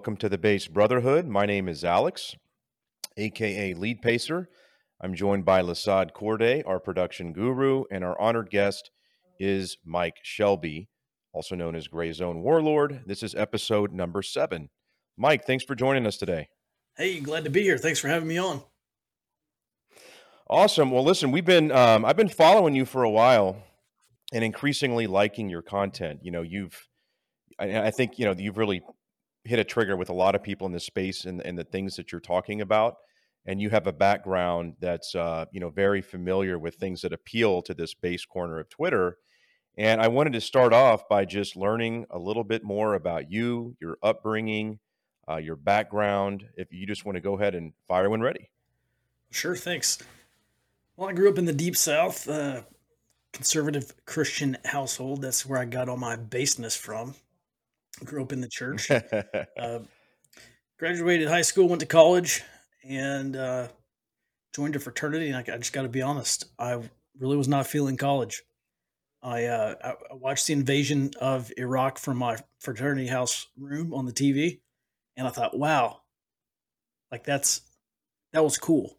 Welcome to the Based Brotherhood. My name is Alex, aka Lead Pacer. I'm joined by Lasad Corday, our production guru, and our honored guest is Mike Shelby, also known as Gray Zone Warlord. This is episode number seven. Mike, thanks for joining us today. Hey, glad to be here. Thanks for having me on. Awesome. Well, listen, we've been um, I've been following you for a while, and increasingly liking your content. You know, you've I, I think you know you've really hit a trigger with a lot of people in this space and, and the things that you're talking about and you have a background that's uh, you know very familiar with things that appeal to this base corner of twitter. And i wanted to start off by just learning a little bit more about you your upbringing uh, your background if you just want to go ahead and fire when ready. Sure thanks. Well i grew up in the deep south uh, conservative christian household. That's where i got all my baseness from grew up in the church. uh, graduated high school, went to college, and uh, joined a fraternity. And I, I just got to be honest, I really was not feeling college. I, uh, I watched the invasion of Iraq from my fraternity house room on the TV, and I thought, wow, like that's that was cool.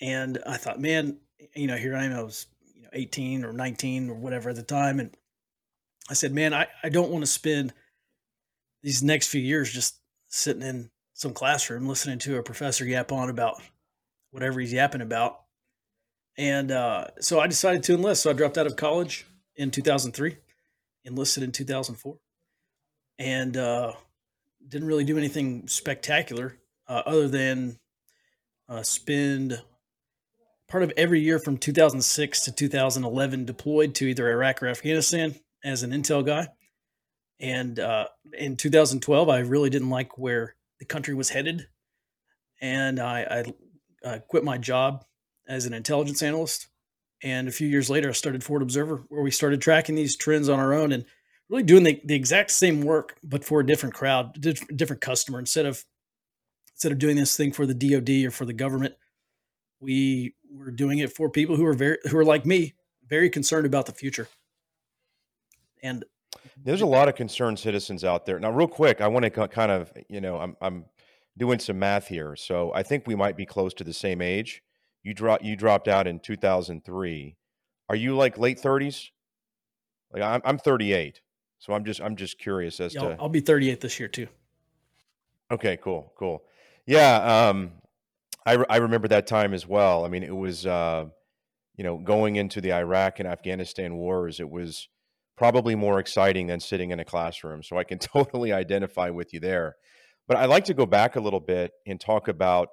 And I thought, man, you know, here I am. I was you know 18 or 19 or whatever at the time, and I said, man, I, I don't want to spend these next few years just sitting in some classroom listening to a professor yap on about whatever he's yapping about. And uh, so I decided to enlist. So I dropped out of college in 2003, enlisted in 2004, and uh, didn't really do anything spectacular uh, other than uh, spend part of every year from 2006 to 2011 deployed to either Iraq or Afghanistan as an intel guy. And uh, in 2012, I really didn't like where the country was headed, and I, I uh, quit my job as an intelligence analyst. And a few years later, I started Forward Observer, where we started tracking these trends on our own and really doing the, the exact same work, but for a different crowd, different customer. Instead of instead of doing this thing for the DoD or for the government, we were doing it for people who are very who are like me, very concerned about the future. And there's a lot of concerned citizens out there. Now, real quick, I want to kind of, you know, I'm I'm doing some math here, so I think we might be close to the same age. You drop you dropped out in 2003. Are you like late 30s? Like I'm I'm 38, so I'm just I'm just curious as yeah, to. I'll be 38 this year too. Okay, cool, cool. Yeah, um, I I remember that time as well. I mean, it was uh, you know going into the Iraq and Afghanistan wars. It was probably more exciting than sitting in a classroom. So I can totally identify with you there. But I'd like to go back a little bit and talk about,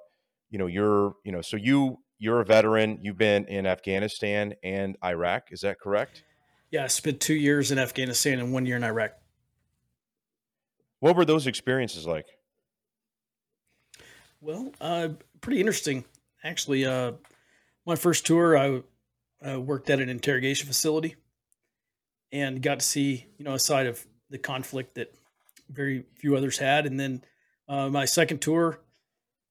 you know, you're, you know, so you you're a veteran. You've been in Afghanistan and Iraq. Is that correct? Yeah, I spent two years in Afghanistan and one year in Iraq. What were those experiences like? Well, uh, pretty interesting, actually. Uh, my first tour, I uh, worked at an interrogation facility and got to see you know a side of the conflict that very few others had. And then uh, my second tour,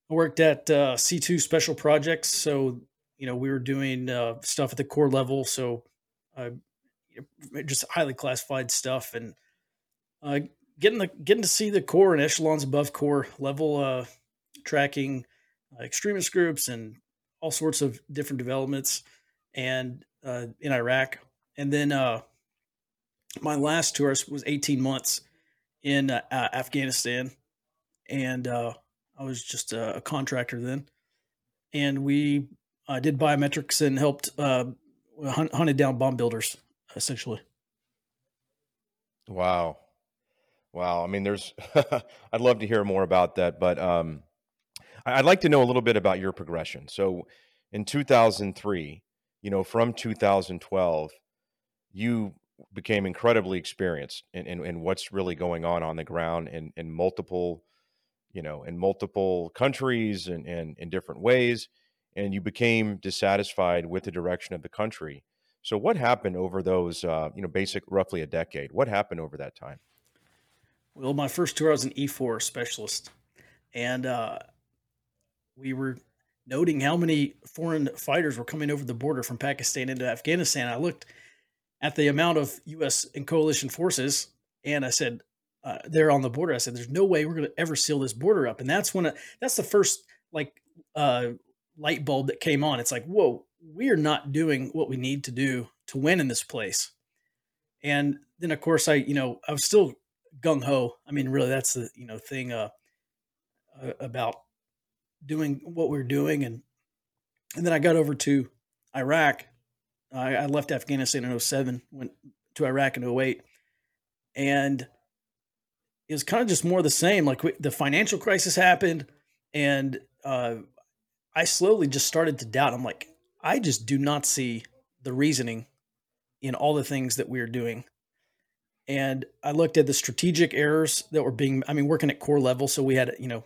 I worked at uh, C2 Special Projects, so you know we were doing uh, stuff at the corps level, so uh, just highly classified stuff, and uh, getting the getting to see the corps and echelons above corps level, uh, tracking extremist groups and all sorts of different developments, and in Iraq, and then my last tour was 18 months in uh, Afghanistan, and uh, I was just a, a, contractor then. And we uh, did biometrics and helped uh, hunt, hunted down bomb builders, essentially. Wow, wow! I mean, there's. I'd love to hear more about that, but um, I'd like to know a little bit about your progression. So, in 2003, you know, from 2012, you became incredibly experienced in, in, in, what's really going on on the ground in, in multiple, you know, in multiple countries and, in different ways. And you became dissatisfied with the direction of the country. So what happened over those, uh, you know, basic roughly a decade? What happened over that time? Well, my first tour, I was an E4 specialist, and uh, we were noting how many foreign fighters were coming over the border from Pakistan into Afghanistan. I looked at the amount of U.S. and coalition forces, and I said, uh, there on the border. I said, "There's no way we're going to ever seal this border up." And that's when it, that's the first like uh, light bulb that came on. It's like, whoa, we are not doing what we need to do to win in this place. And then, of course, I you know I was still gung ho. I mean, really, that's the you know thing uh, uh, about doing what we're doing, and and then I got over to Iraq. I, I left Afghanistan in 07, went to Iraq in 08. and it was kind of just more the same. Like we, the financial crisis happened, and uh, I slowly just started to doubt. I'm like, I just do not see the reasoning in all the things that we are doing. And I looked at the strategic errors that were being, I mean, working at corps level. So we had, you know,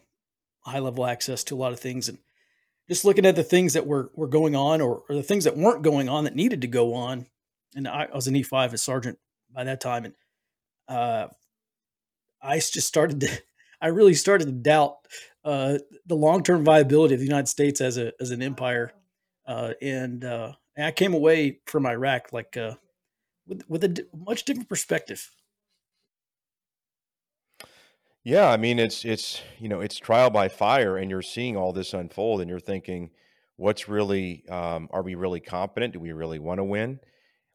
high level access to a lot of things. And just looking at the things that were, were going on or, or the things that weren't going on that needed to go on. And I, I was an E5 as sergeant by that time. And uh, I just started to, I really started to doubt uh, the long term viability of the United States as a as an empire, uh, and, uh, and I came away from Iraq like uh, with with a d- much different perspective. Yeah, I mean it's it's you know it's trial by fire, and you're seeing all this unfold, and you're thinking, what's really um, are we really competent? Do we really want to win?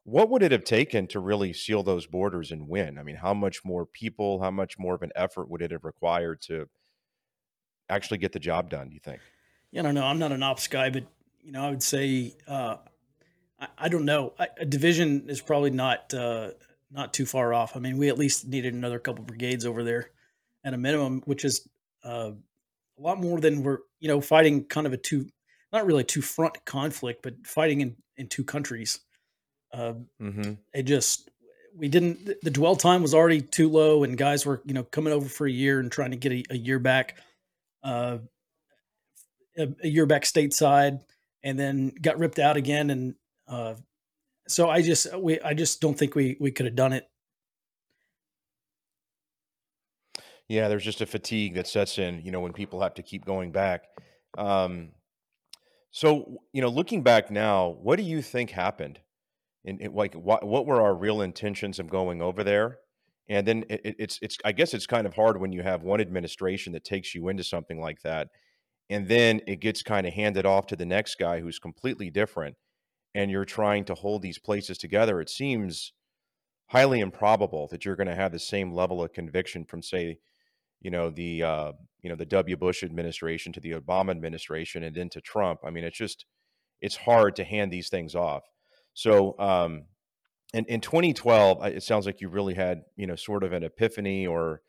What would it have taken to really seal those borders and win? I mean, how much more people, how much more of an effort would it have required to actually get the job done? Do you think? Yeah, I don't know. I'm not an ops guy, but you know, I would say uh, I, I, don't know. I, a division is probably not uh, not too far off. I mean, we at least needed another couple brigades over there at a minimum, which is uh, a lot more than we're you know fighting kind of a two not really two front conflict, but fighting in in two countries. Uh, mm-hmm. It just we didn't the dwell time was already too low, and guys were you know coming over for a year and trying to get a, a year back, uh, a, a, year back stateside, and then got ripped out again, and uh, so I just we I just don't think we we could have done it. Yeah, there's just a fatigue that sets in, you know, when people have to keep going back. Um, so, you know, looking back now, what do you think happened? and, like what what were our real intentions of going over there and then it, it's it's i guess it's kind of hard when you have one administration that takes you into something like that and then it gets kind of handed off to the next guy who's completely different and you're trying to hold these places together it seems highly improbable that you're going to have the same level of conviction from say you know the uh, you know the W Bush administration to the Obama administration and then to Trump i mean it's just it's hard to hand these things off so, um, in, in 2012, it sounds like you really had, you know, sort of an epiphany or,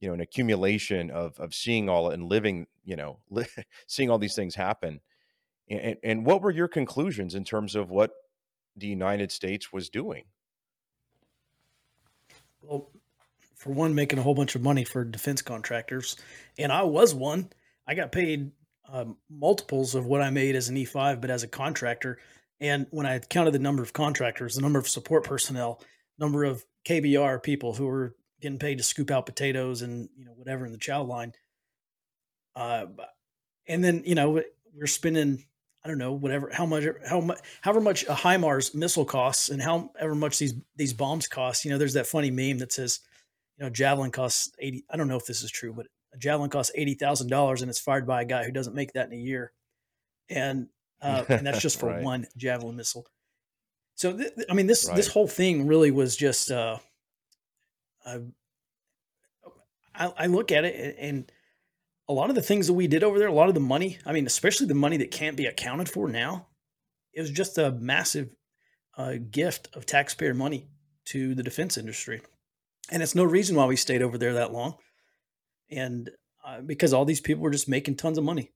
you know, an accumulation of, of seeing all and living, you know, li- seeing all these things happen. And, and what were your conclusions in terms of what the United States was doing? Well, for one, making a whole bunch of money for defense contractors. And I was one. I got paid um, multiples of what I made as an E5, but as a contractor, and when I counted the number of contractors, the number of support personnel, number of KBR people who were getting paid to scoop out potatoes and you know whatever in the chow line, uh, and then you know we're spending I don't know whatever how much how much however much a HIMARS missile costs and however much these these bombs cost. You know, there's that funny meme that says, you know, javelin costs eighty. I don't know if this is true, but a javelin costs eighty thousand dollars and it's fired by a guy who doesn't make that in a year. And uh, and that's just for right. one javelin missile. So th- I mean this right. this whole thing really was just uh, I, I look at it and a lot of the things that we did over there, a lot of the money, I mean, especially the money that can't be accounted for now, it was just a massive uh, gift of taxpayer money to the defense industry. And it's no reason why we stayed over there that long. And uh, because all these people were just making tons of money.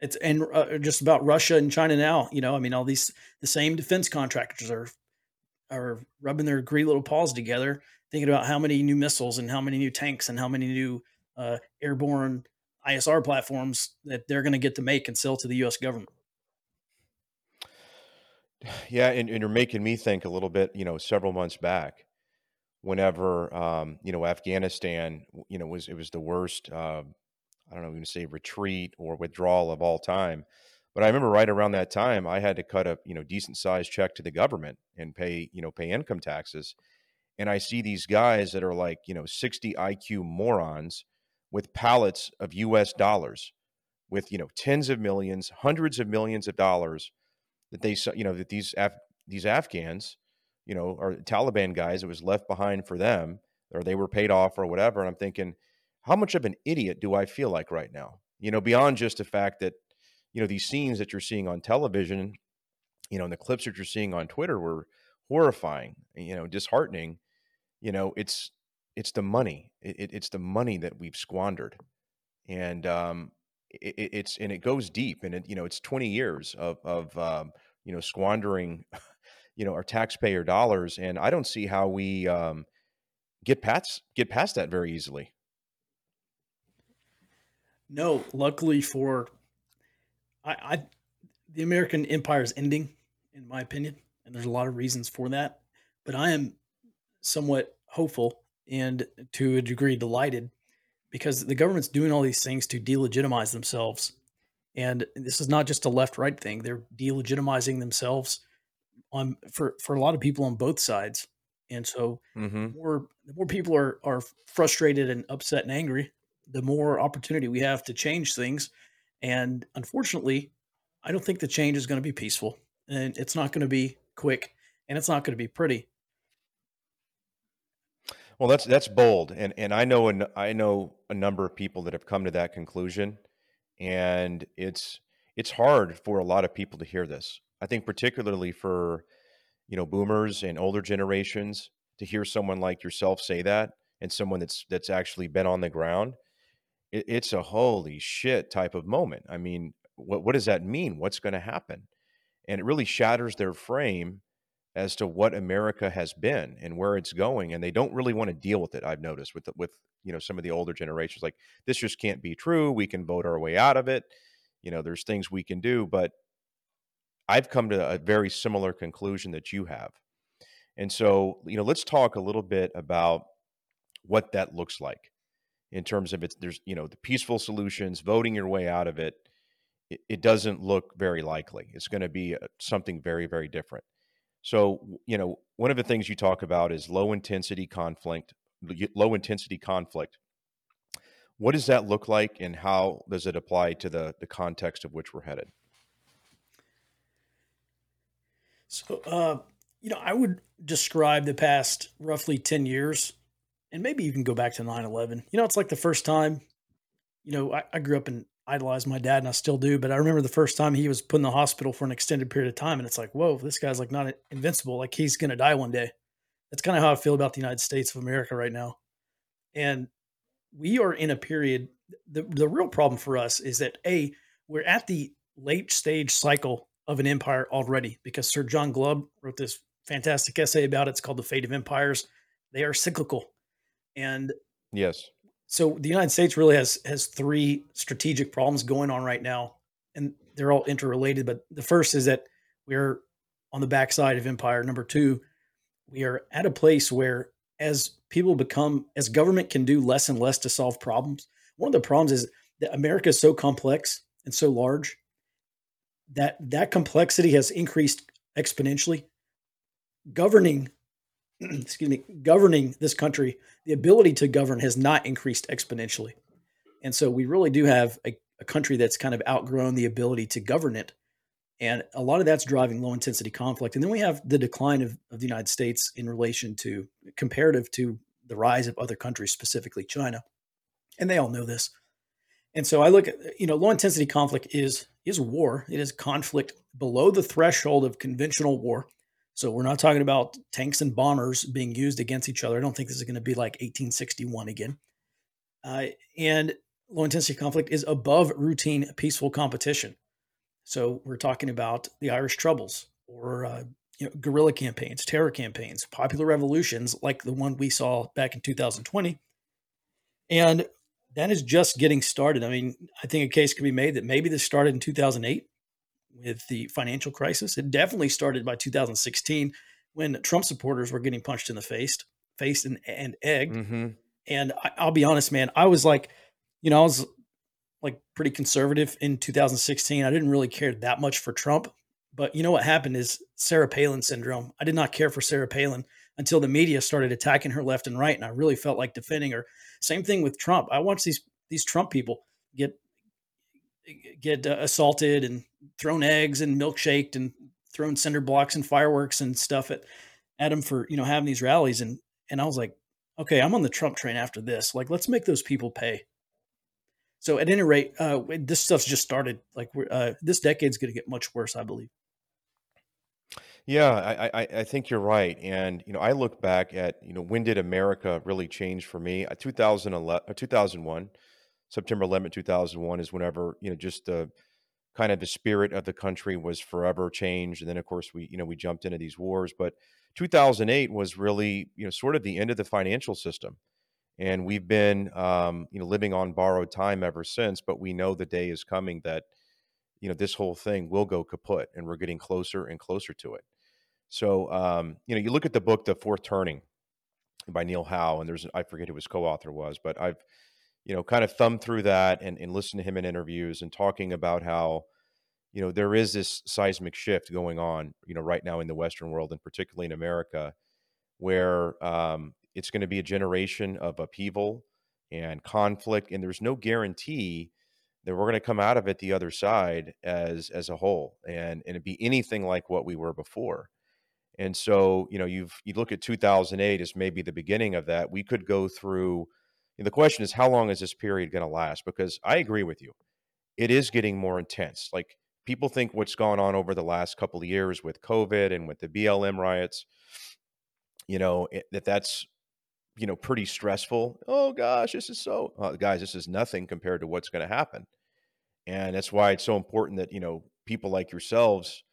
It's and uh, just about Russia and China now. You know, I mean, all these the same defense contractors are are rubbing their greedy little paws together, thinking about how many new missiles and how many new tanks and how many new uh, airborne ISR platforms that they're going to get to make and sell to the U.S. government. Yeah, and, and, you're making me think a little bit. You know, several months back, whenever um, you know Afghanistan, you know, was it was the worst. Uh, I don't know, even say retreat or withdrawal of all time. But I remember right around that time, I had to cut a you know decent sized check to the government and pay you know pay income taxes, and I see these guys that are like, you know, 60 IQ morons with pallets of US dollars with, you know, tens of millions, hundreds of millions of dollars that they, you know, that these, Af- these Afghans, you know, or Taliban guys, it was left behind for them or they were paid off or whatever. And I'm thinking, how much of an idiot do I feel like right now? You know, beyond just the fact that, you know, these scenes that you're seeing on television, you know, and the clips that you're seeing on Twitter were horrifying, you know, disheartening you know it's it's the money it, it's the money that we've squandered and um it, it's and it goes deep and it you know it's 20 years of of um, you know squandering you know our taxpayer dollars and i don't see how we um get past get past that very easily no luckily for i i the american empire is ending in my opinion and there's a lot of reasons for that but i am somewhat hopeful and to a degree delighted because the government's doing all these things to delegitimize themselves. And this is not just a left right thing. They're delegitimizing themselves on for, for a lot of people on both sides. And so mm-hmm. the more the more people are are frustrated and upset and angry, the more opportunity we have to change things. And unfortunately, I don't think the change is going to be peaceful and it's not going to be quick and it's not going to be pretty. Well, that's that's bold, and and I know an, I know a number of people that have come to that conclusion, and it's it's hard for a lot of people to hear this. I think particularly for you know boomers and older generations to hear someone like yourself say that, and someone that's that's actually been on the ground, it, it's a holy shit type of moment. I mean, what what does that mean? What's going to happen? And it really shatters their frame as to what America has been and where it's going, and they don't really want to deal with it. I've noticed with with you know some of the older generations, like this just can't be true. We can vote our way out of it. You know, there's things we can do, but I've come to a very similar conclusion that you have. And so, you know, let's talk a little bit about what that looks like in terms of it's there's you know the peaceful solutions, voting your way out of it. It, it doesn't look very likely. It's going to be uh, something very very different. So, you know, one of the things you talk about is low intensity conflict, low intensity conflict. What does that look like and how does it apply to the, the context of which we're headed? So, uh, you know, I would describe the past roughly 10 years, and maybe you can go back to 9 11. You know, it's like the first time, you know, I, I grew up in idolized my dad and I still do. But I remember the first time he was put in the hospital for an extended period of time, and it's like, whoa, this guy's like not invincible. Like he's gonna die one day. That's kind of how I feel about the United States of America right now. And we are in a period. The the real problem for us is that a we're at the late stage cycle of an empire already because Sir John Glubb wrote this fantastic essay about it. It's called The Fate of Empires. They are cyclical. And yes, so the United States really has has three strategic problems going on right now, and they're all interrelated. But the first is that we're on the backside of empire. Number two, we are at a place where as people become as government can do less and less to solve problems. One of the problems is that America is so complex and so large that that complexity has increased exponentially. Governing excuse me, governing this country, the ability to govern has not increased exponentially. And so we really do have a, a, country that's kind of outgrown the ability to govern it. And a lot of that's driving low intensity conflict. And then we have the decline of, of the United States in relation to comparative to the rise of other countries, specifically China. And they all know this. And so I look at, you know, low intensity conflict is is war. It is conflict below the threshold of conventional war so we're not talking about tanks and bombers being used against each other. I don't think this is going to be like 1861 again. Uh, and low intensity conflict is above routine peaceful competition. So we're talking about the Irish Troubles or uh, you know, guerrilla campaigns, terror campaigns, popular revolutions like the one we saw back in 2020. And that is just getting started. I mean, I think a case could be made that maybe this started in 2008 with the financial crisis. It definitely started by 2016 when Trump supporters were getting punched in the face, face and, and egged. Mm-hmm. And I, will be honest, man, I was like, you know, I was like pretty conservative in 2016. I didn't really care that much for Trump. But you know what happened is Sarah Palin syndrome. I did not care for Sarah Palin until the media started attacking her left and right, and I really felt like defending her. Same thing with Trump. I watched these these Trump people get get uh, assaulted and thrown eggs and milkshaked and thrown cinder blocks and fireworks and stuff at at him for you know having these rallies and and I was like, okay, I'm on the Trump train after this. Like, let's make those people pay. So at any rate, uh, this stuff's just started. Like, uh, this decade's going to get much worse, I believe. Yeah, I, I, I think you're right. And, you know, I look back at, you know, when did America really change for me? 2011, 2001, September 11, 2001 is whenever, you know, just the kind of the spirit of the country was forever changed. And then, of course, we, you know, we jumped into these wars. But 2008 was really, you know, sort of the end of the financial system. And we've been, um, you know, living on borrowed time ever since. But we know the day is coming that, you know, this whole thing will go kaput and we're getting closer and closer to it. So, um, you know, you look at the book, The Fourth Turning by Neil Howe, and there's, I forget who his co author was, but I've, you know, kind of thumbed through that and, and listened to him in interviews and talking about how, you know, there is this seismic shift going on, you know, right now in the Western world and particularly in America, where um, it's going to be a generation of upheaval and conflict, and there's no guarantee that we're going to come out of it the other side as as a whole, and and it be anything like what we were before. And so, you know, you've you look at 2008 as maybe the beginning of that. We could go through. the question is, how long is this period going to last? Because I agree with you, it is getting more intense. Like people think what's gone on over the last couple of years with COVID and with the BLM riots, you know, it, that that's you know pretty stressful. Oh gosh, this is so uh, guys, this is nothing compared to what's going to happen, and that's why it's so important that you know people like yourselves,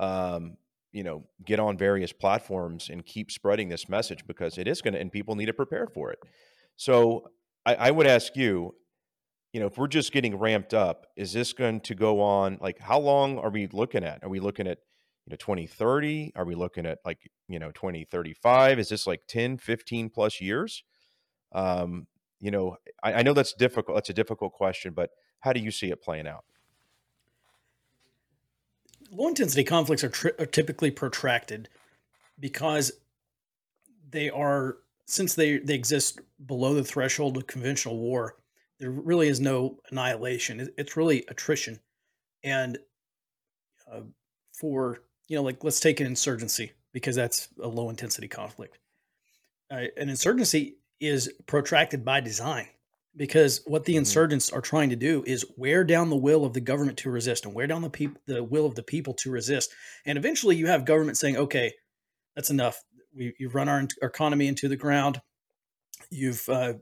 um, you know, get on various platforms and keep spreading this message because it is going to, and people need to prepare for it. So I, I would ask you, you know, if we're just getting ramped up, is this going to go on? Like, how long are we looking at? Are we looking at, you know, 2030? Are we looking at like, you know, 2035? Is this like 10, 15 plus years? Um, you know, I, I know that's difficult. That's a difficult question, but how do you see it playing out? Low intensity conflicts are, tri- are typically protracted because they are since they they exist below the threshold of conventional war there really is no annihilation. It's really attrition. And uh, for, you know, like let's take an insurgency because that's a low intensity conflict. Uh, an insurgency is protracted by design because what the mm-hmm. insurgents are trying to do is wear down the will of the government to resist and wear down the people the will of the people to resist and eventually you have government saying okay that's enough we, you've run our, our economy into the ground you've uh,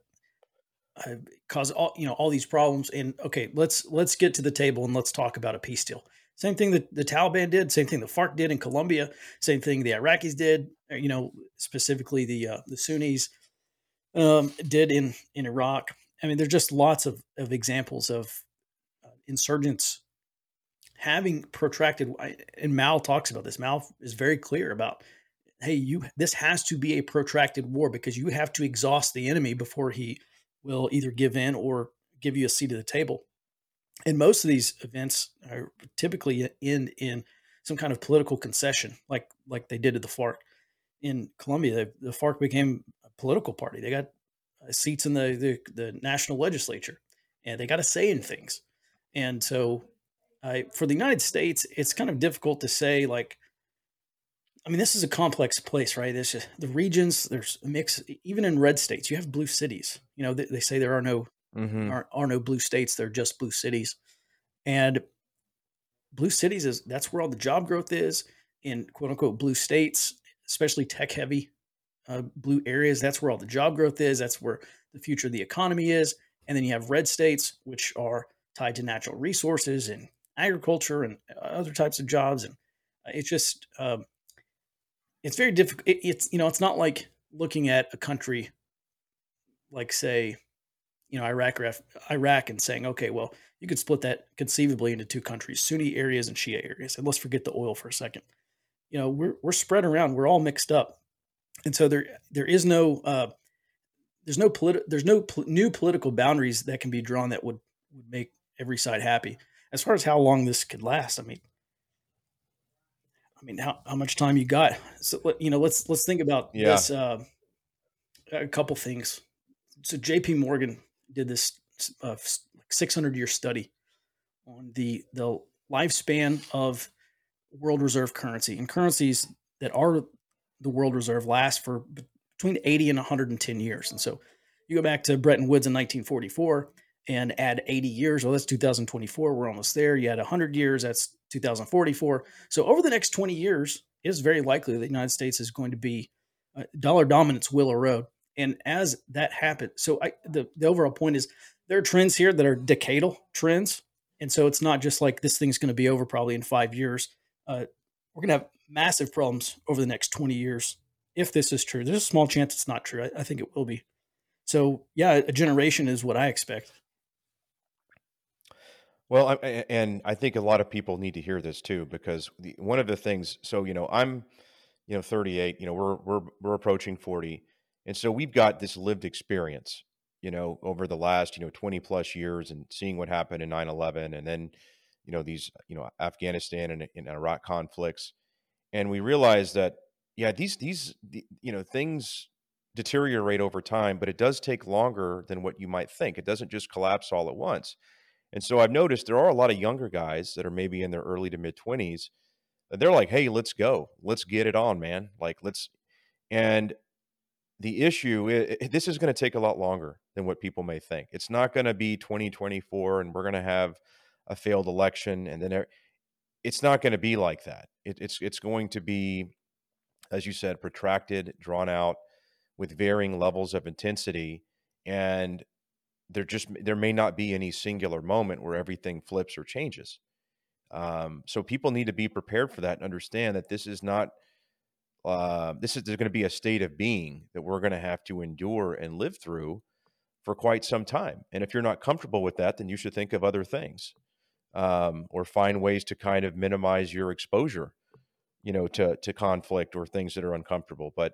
uh, cause all you know all these problems. And okay, let's let's get to the table and let's talk about a peace deal. Same thing that the Taliban did. Same thing the FARC did in Colombia. Same thing the Iraqis did. You know, specifically the uh, the Sunnis um, did in in Iraq. I mean, there's just lots of of examples of uh, insurgents having protracted. And Mao talks about this. Mao is very clear about hey, you this has to be a protracted war because you have to exhaust the enemy before he will either give in or give you a seat at the table. And most of these events are typically end in some kind of political concession, like like they did at the FARC in Colombia. The, FARC became a political party. They got seats in the, the, the national legislature, and they got a say in things. And so, uh, for the United States, it's kind of difficult to say like I mean, this is a complex place, right? There's just, the regions. There's a mix. Even in red states, you have blue cities. You know, they, they say there are no mm-hmm. are, are no blue states. They're just blue cities, and blue cities is that's where all the job growth is in quote unquote blue states, especially tech heavy uh, blue areas. That's where all the job growth is. That's where the future of the economy is. And then you have red states, which are tied to natural resources and agriculture and other types of jobs. And it's just um, it's very difficult. It, it's you know, it's not like looking at a country like say, you know, Iraq or F- Iraq and saying, okay, well, you could split that conceivably into two countries, Sunni areas and Shia areas. And let's forget the oil for a second. You know, we're we're spread around. We're all mixed up, and so there there is no uh, there's no politi- there's no pl- new political boundaries that can be drawn that would would make every side happy. As far as how long this could last, I mean, I mean, how, how much time you got? So you know, let's let's think about yeah. this. Uh, a couple things. So J.P. Morgan did this uh, 600 year study on the the lifespan of world reserve currency and currencies that are the world reserve lasts for between 80 and 110 years. And so you go back to Bretton Woods in 1944 and add 80 years. Well, that's 2024. We're almost there. You add 100 years. That's 2044. So over the next 20 years, it is very likely that the United States is going to be uh, dollar dominance will erode. And as that happens, so I, the, the overall point is there are trends here that are decadal trends. And so it's not just like this thing's going to be over probably in five years. Uh, we're going to have massive problems over the next 20 years if this is true. There's a small chance it's not true. I, I think it will be. So, yeah, a generation is what I expect. Well, I, and I think a lot of people need to hear this too, because the, one of the things. So, you know, I'm, you know, 38. You know, we're we're we're approaching 40, and so we've got this lived experience. You know, over the last you know 20 plus years, and seeing what happened in 9/11, and then, you know, these you know Afghanistan and, and Iraq conflicts, and we realize that yeah, these these you know things deteriorate over time, but it does take longer than what you might think. It doesn't just collapse all at once. And so I've noticed there are a lot of younger guys that are maybe in their early to mid 20s. They're like, "Hey, let's go. Let's get it on, man. Like let's and the issue it, this is going to take a lot longer than what people may think. It's not going to be 2024 and we're going to have a failed election and then it's not going to be like that. It, it's it's going to be as you said protracted, drawn out with varying levels of intensity and there just there may not be any singular moment where everything flips or changes. Um, so people need to be prepared for that and understand that this is not uh, this is going to be a state of being that we're going to have to endure and live through for quite some time. And if you're not comfortable with that, then you should think of other things um, or find ways to kind of minimize your exposure, you know, to to conflict or things that are uncomfortable. But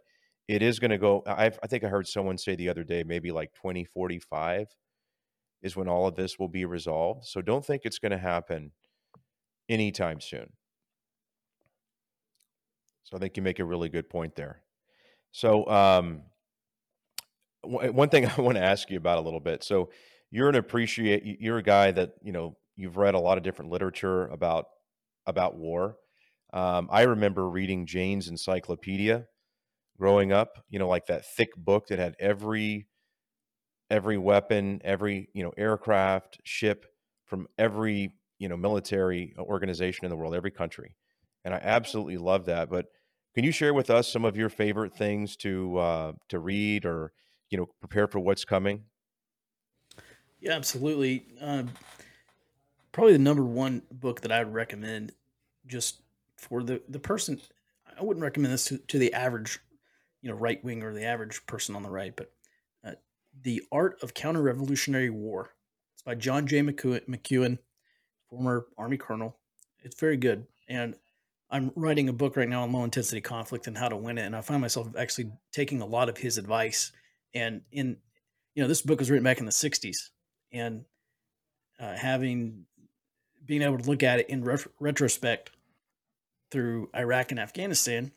it is going to go. I've, I think I heard someone say the other day, maybe like 2045 is when all of this will be resolved. So don't think it's going to happen anytime soon. So I think you make a really good point there. So um, w- one thing I want to ask you about a little bit. So you're an appreciate. You're a guy that you know you've read a lot of different literature about about war. Um, I remember reading Jane's Encyclopedia growing up. You know, like that thick book that had every every weapon, every you know aircraft, ship from every you know military organization in the world, every country, and I absolutely love that. But can you share with us some of your favorite things to uh, to read or you know prepare for what's coming? Yeah, absolutely. Uh, probably the number one book that I would recommend, just for the the person. I wouldn't recommend this to, to the average, you know, right wing or the average person on the right, but the Art of Counter-Revolutionary War. It's by John J. McCuen, former Army colonel. It's very good. And I'm writing a book right now on low intensity conflict and how to win it. And I find myself actually taking a lot of his advice. And in, you know, this book was written back in the 60s. And uh, having, being able to look at it in ret- retrospect through Iraq and Afghanistan,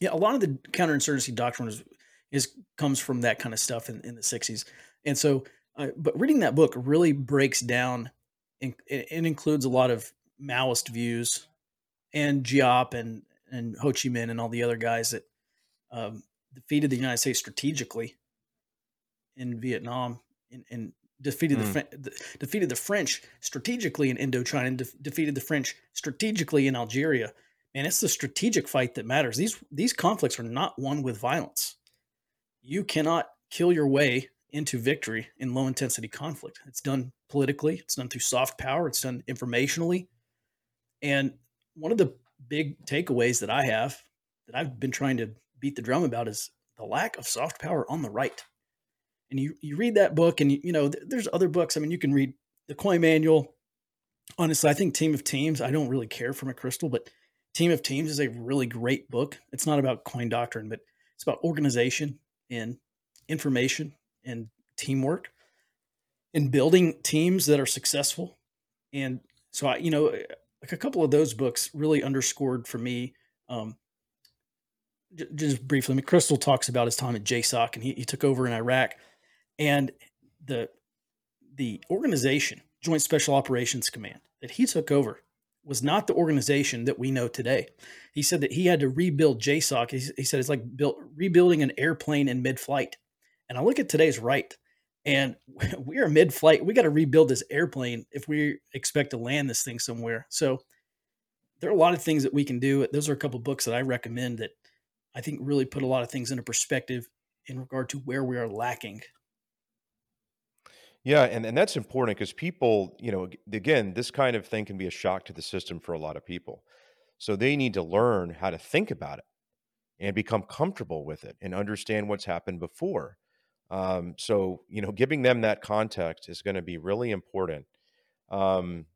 yeah, a lot of the counterinsurgency doctrine was is comes from that kind of stuff in, in the 60s and so uh, but reading that book really breaks down and it, includes a lot of maoist views and Giap and and Ho Chi Minh and all the other guys that um, defeated the United States strategically in Vietnam and, and defeated mm. the, defeated the French strategically in Indochina and de- defeated the French strategically in Algeria. And it's the strategic fight that matters. These these conflicts are not won with violence you cannot kill your way into victory in low intensity conflict. It's done politically, it's done through soft power, it's done informationally. And one of the big takeaways that I have that I've been trying to beat the drum about is the lack of soft power on the right. And you, you read that book, and you, you know, there's other books. I mean, you can read the Coin Manual. Honestly, I think Team of Teams, I don't really care for McChrystal, but Team of Teams is a really great book. It's not about coin doctrine, but it's about organization and information and teamwork and building teams that are successful. And so I, you know, like a couple of those books really underscored for me. Um, just briefly, McChrystal talks about his time at JSOC and he, he took over in Iraq, and the the organization, Joint Special Operations Command, that he took over was not the organization that we know today. He said that he had to rebuild JSOC. He, he said it's like built, rebuilding an airplane in mid-flight. And I look at today's right, and we are mid-flight. We got to rebuild this airplane if we expect to land this thing somewhere. So there are a lot of things that we can do. Those are a couple books that I recommend that I think really put a lot of things into perspective in regard to where we are lacking yeah, and, and that's important because people, you know, again, this kind of thing can be a shock to the system for a lot of people. So they need to learn how to think about it and become comfortable with it and understand what's happened before. Um, so, you know, giving them that context is going to be really important. Um,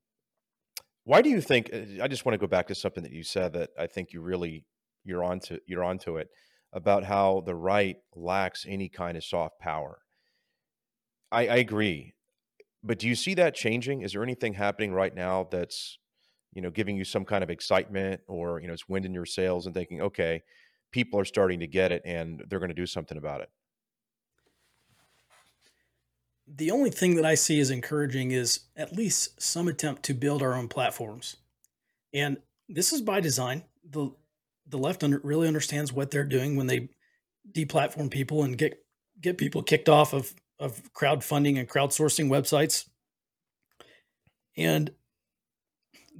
why do you think? Uh, I just want to go back to something that you said that I think you really you're onto you're onto it about how the right lacks any kind of soft power I, I agree. But do you see that changing? Is there anything happening right now that's, you know, giving you some kind of excitement or, you know, it's wind in your sails and thinking, okay, people are starting to get it and they're going to do something about it? The only thing that I see as encouraging is at least some attempt to build our own platforms. And this is by design. The the left under, really understands what they're doing when they deplatform people and get get people kicked off of of crowdfunding and crowdsourcing websites. And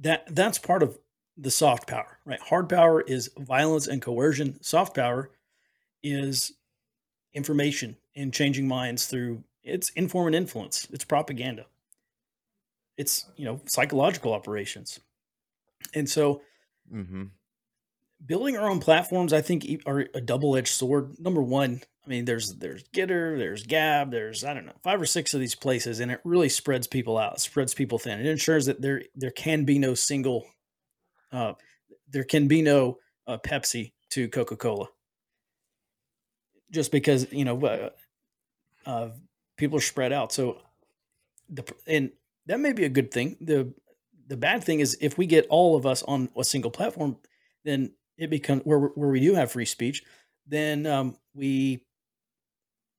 that that's part of the soft power, right? Hard power is violence and coercion. Soft power is information and changing minds through it's inform and influence. It's propaganda. It's you know psychological operations, and so mm-hmm. Building our own platforms, I think, are a double edged sword. Number one, I mean, there's there's Gettr, there's Gab, there's I don't know five or six of these places, and it really spreads people out, spreads people thin. It ensures that there there can be no single, uh, there can be no uh, Pepsi to Coca Cola, just because you know uh, people are spread out. So the and that may be a good thing. the The bad thing is if we get all of us on a single platform, then it becomes where where we do have free speech. Then um, we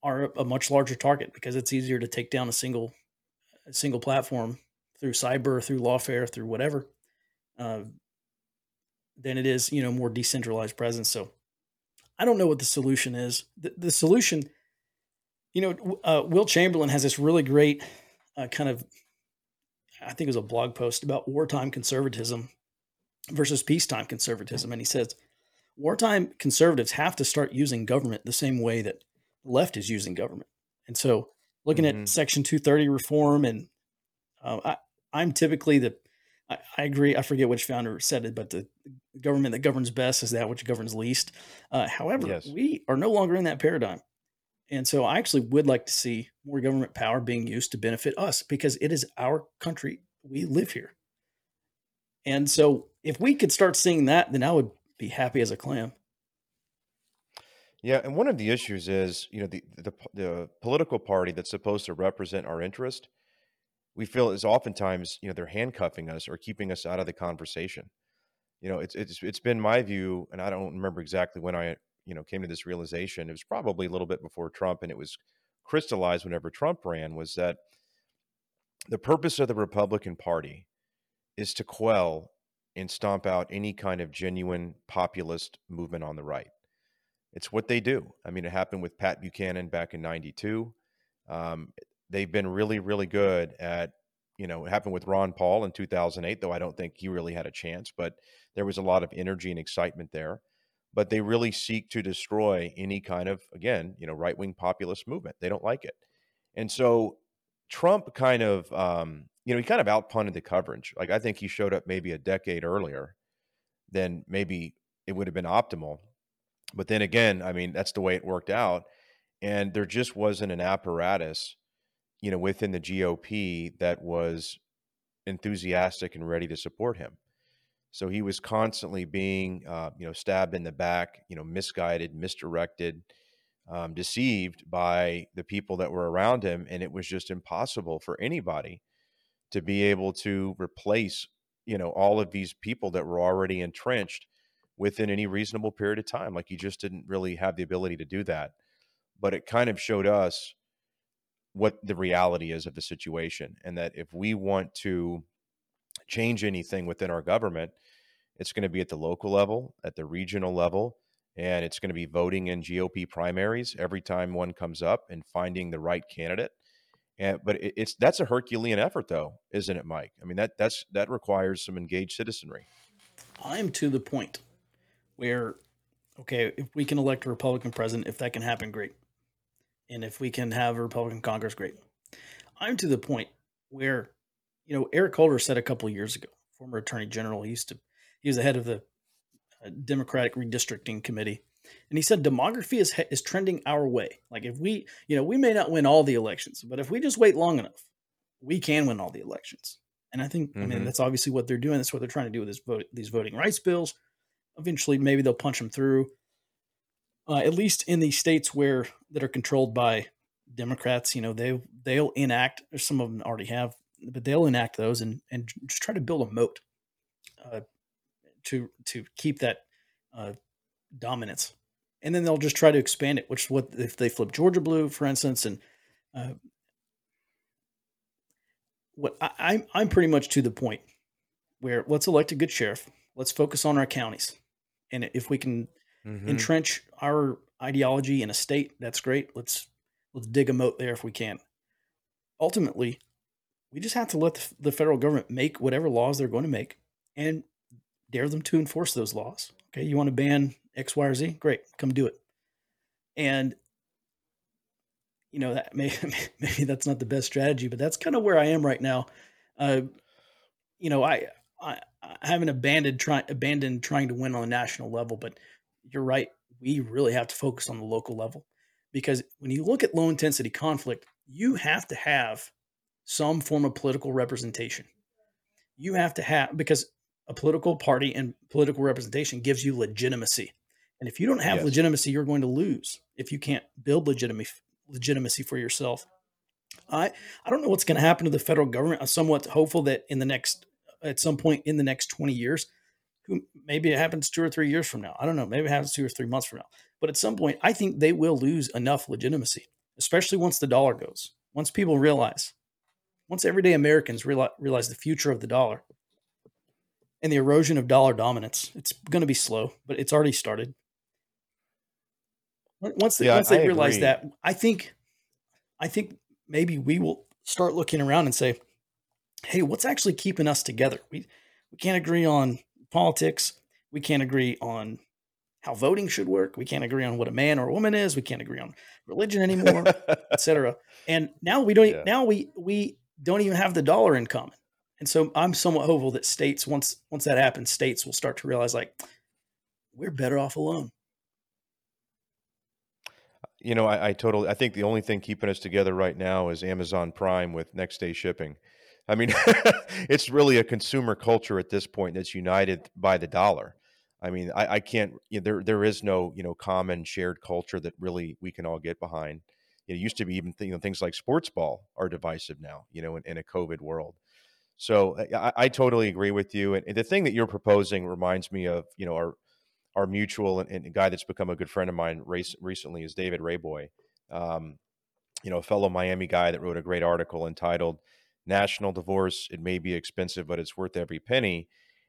are a much larger target because it's easier to take down a single a single platform through cyber, through lawfare, through whatever, uh, than it is you know more decentralized presence. So I don't know what the solution is. The, the solution, you know, uh, Will Chamberlain has this really great uh, kind of, I think it was a blog post about wartime conservatism versus peacetime conservatism, and he says wartime conservatives have to start using government the same way that left is using government. And so looking mm-hmm. at Section 230 reform, and uh, I, I'm typically the, I, I, agree, I forget which founder said it, but the government that governs best is that which governs least. Uh, however, yes. we are no longer in that paradigm. And so I actually would like to see more government power being used to benefit us because it is our country. We live here. And so if we could start seeing that, then I would be happy as a clam. Yeah, and one of the issues is, you know, the the the political party that's supposed to represent our interest, we feel is oftentimes, you know, they're handcuffing us or keeping us out of the conversation. You know, it's it's it's been my view, and I don't remember exactly when I, you know, came to this realization. It was probably a little bit before Trump, and it was crystallized whenever Trump ran, was that the purpose of the Republican Party is to quell and stomp out any kind of genuine populist movement on the right. It's what they do. I mean, it happened with Pat Buchanan back in 92. Um, they've been really, really good at, you know, it happened with Ron Paul in 2008, though I don't think he really had a chance, but there was a lot of energy and excitement there. But they really seek to destroy any kind of, again, you know, right wing populist movement. They don't like it. And so Trump kind of, um, you know, he kind of outpunted the coverage. Like I think he showed up maybe a decade earlier than maybe it would have been optimal. But then again, I mean, that's the way it worked out. And there just wasn't an apparatus, you know, within the GOP that was enthusiastic and ready to support him. So he was constantly being, uh, you know, stabbed in the back, you know, misguided, misdirected, um, deceived by the people that were around him. And it was just impossible for anybody to be able to replace you know all of these people that were already entrenched within any reasonable period of time. Like you just didn't really have the ability to do that. But it kind of showed us what the reality is of the situation, and that if we want to change anything within our government, it's going to be at the local level, at the regional level, and it's going to be voting in GOP primaries every time one comes up and finding the right candidate. And but it, it's that's a Herculean effort, though, isn't it, Mike? I mean that that's that requires some engaged citizenry. I'm to the point where, okay, if we can elect a Republican president, if that can happen, great, and if we can have a Republican Congress, great. I'm to the point where, you know, Eric Holder said a couple years ago, former Attorney General, he used to, he was the head of the uh, Democratic Redistricting Committee, and he said demography is is trending our way. Like if we, you know, we may not win all the elections, but if we just wait long enough, we can win all the elections. And I think, mm-hmm. I mean, mm-hmm. that's obviously what they're doing. That's what they're trying to do with this vote, these voting rights bills. Eventually, maybe they'll punch them through. Uh, at least in the states where that are controlled by Democrats, you know, they they'll enact. Or Some of them already have, but they'll enact those and and just try to build a moat. Uh, to to keep that uh, dominance, and then they'll just try to expand it. Which is what if they flip Georgia blue, for instance, and uh, what I, I'm I'm pretty much to the point where let's elect a good sheriff. Let's focus on our counties, and if we can mm-hmm. entrench our ideology in a state, that's great. Let's let's dig a moat there if we can. Ultimately, we just have to let the, the federal government make whatever laws they're going to make, and dare them to enforce those laws. Okay, you want to ban X, Y, or Z? Great, come do it. And you know that may, maybe that's not the best strategy, but that's kind of where I am right now. Uh, you know, I, I I haven't abandoned trying abandoned trying to win on a national level, but you're right. We really have to focus on the local level because when you look at low intensity conflict, you have to have some form of political representation. You have to have because a political party and political representation gives you legitimacy. And if you don't have yes. legitimacy, you're going to lose if you can't build legitimacy legitimacy for yourself. I I don't know what's going to happen to the federal government. I'm somewhat hopeful that in the next at some point in the next 20 years, who maybe it happens two or three years from now. I don't know. Maybe it happens two or three months from now. But at some point, I think they will lose enough legitimacy, especially once the dollar goes. Once people realize, once everyday Americans realize, realize the future of the dollar, and the erosion of dollar dominance. It's going to be slow, but it's already started. Once they, yeah, once they I realize agree. that, I think, I think maybe we will start looking around and say, "Hey, what's actually keeping us together? We we can't agree on politics. We can't agree on how voting should work. We can't agree on what a man or a woman is. We can't agree on religion anymore, etc. And now we don't. Yeah. Now we we don't even have the dollar in common. And so I'm somewhat hopeful that states, once once that happens, states will start to realize like we're better off alone. You know, I, I totally I think the only thing keeping us together right now is Amazon Prime with next day shipping. I mean, it's really a consumer culture at this point that's united by the dollar. I mean, I, I can't. You know, there there is no you know common shared culture that really we can all get behind. It used to be even you know things like sports ball are divisive now. You know, in, in a COVID world. So I, I totally agree with you. And, and, the thing that you're proposing reminds me of, you know, our our mutual and, and a guy that's become a good friend of mine race, recently is David Reaboi. Um, you know, a fellow Miami guy that wrote a great article entitled "National Divorce: It May Be Expensive, but It's Worth Every Penny."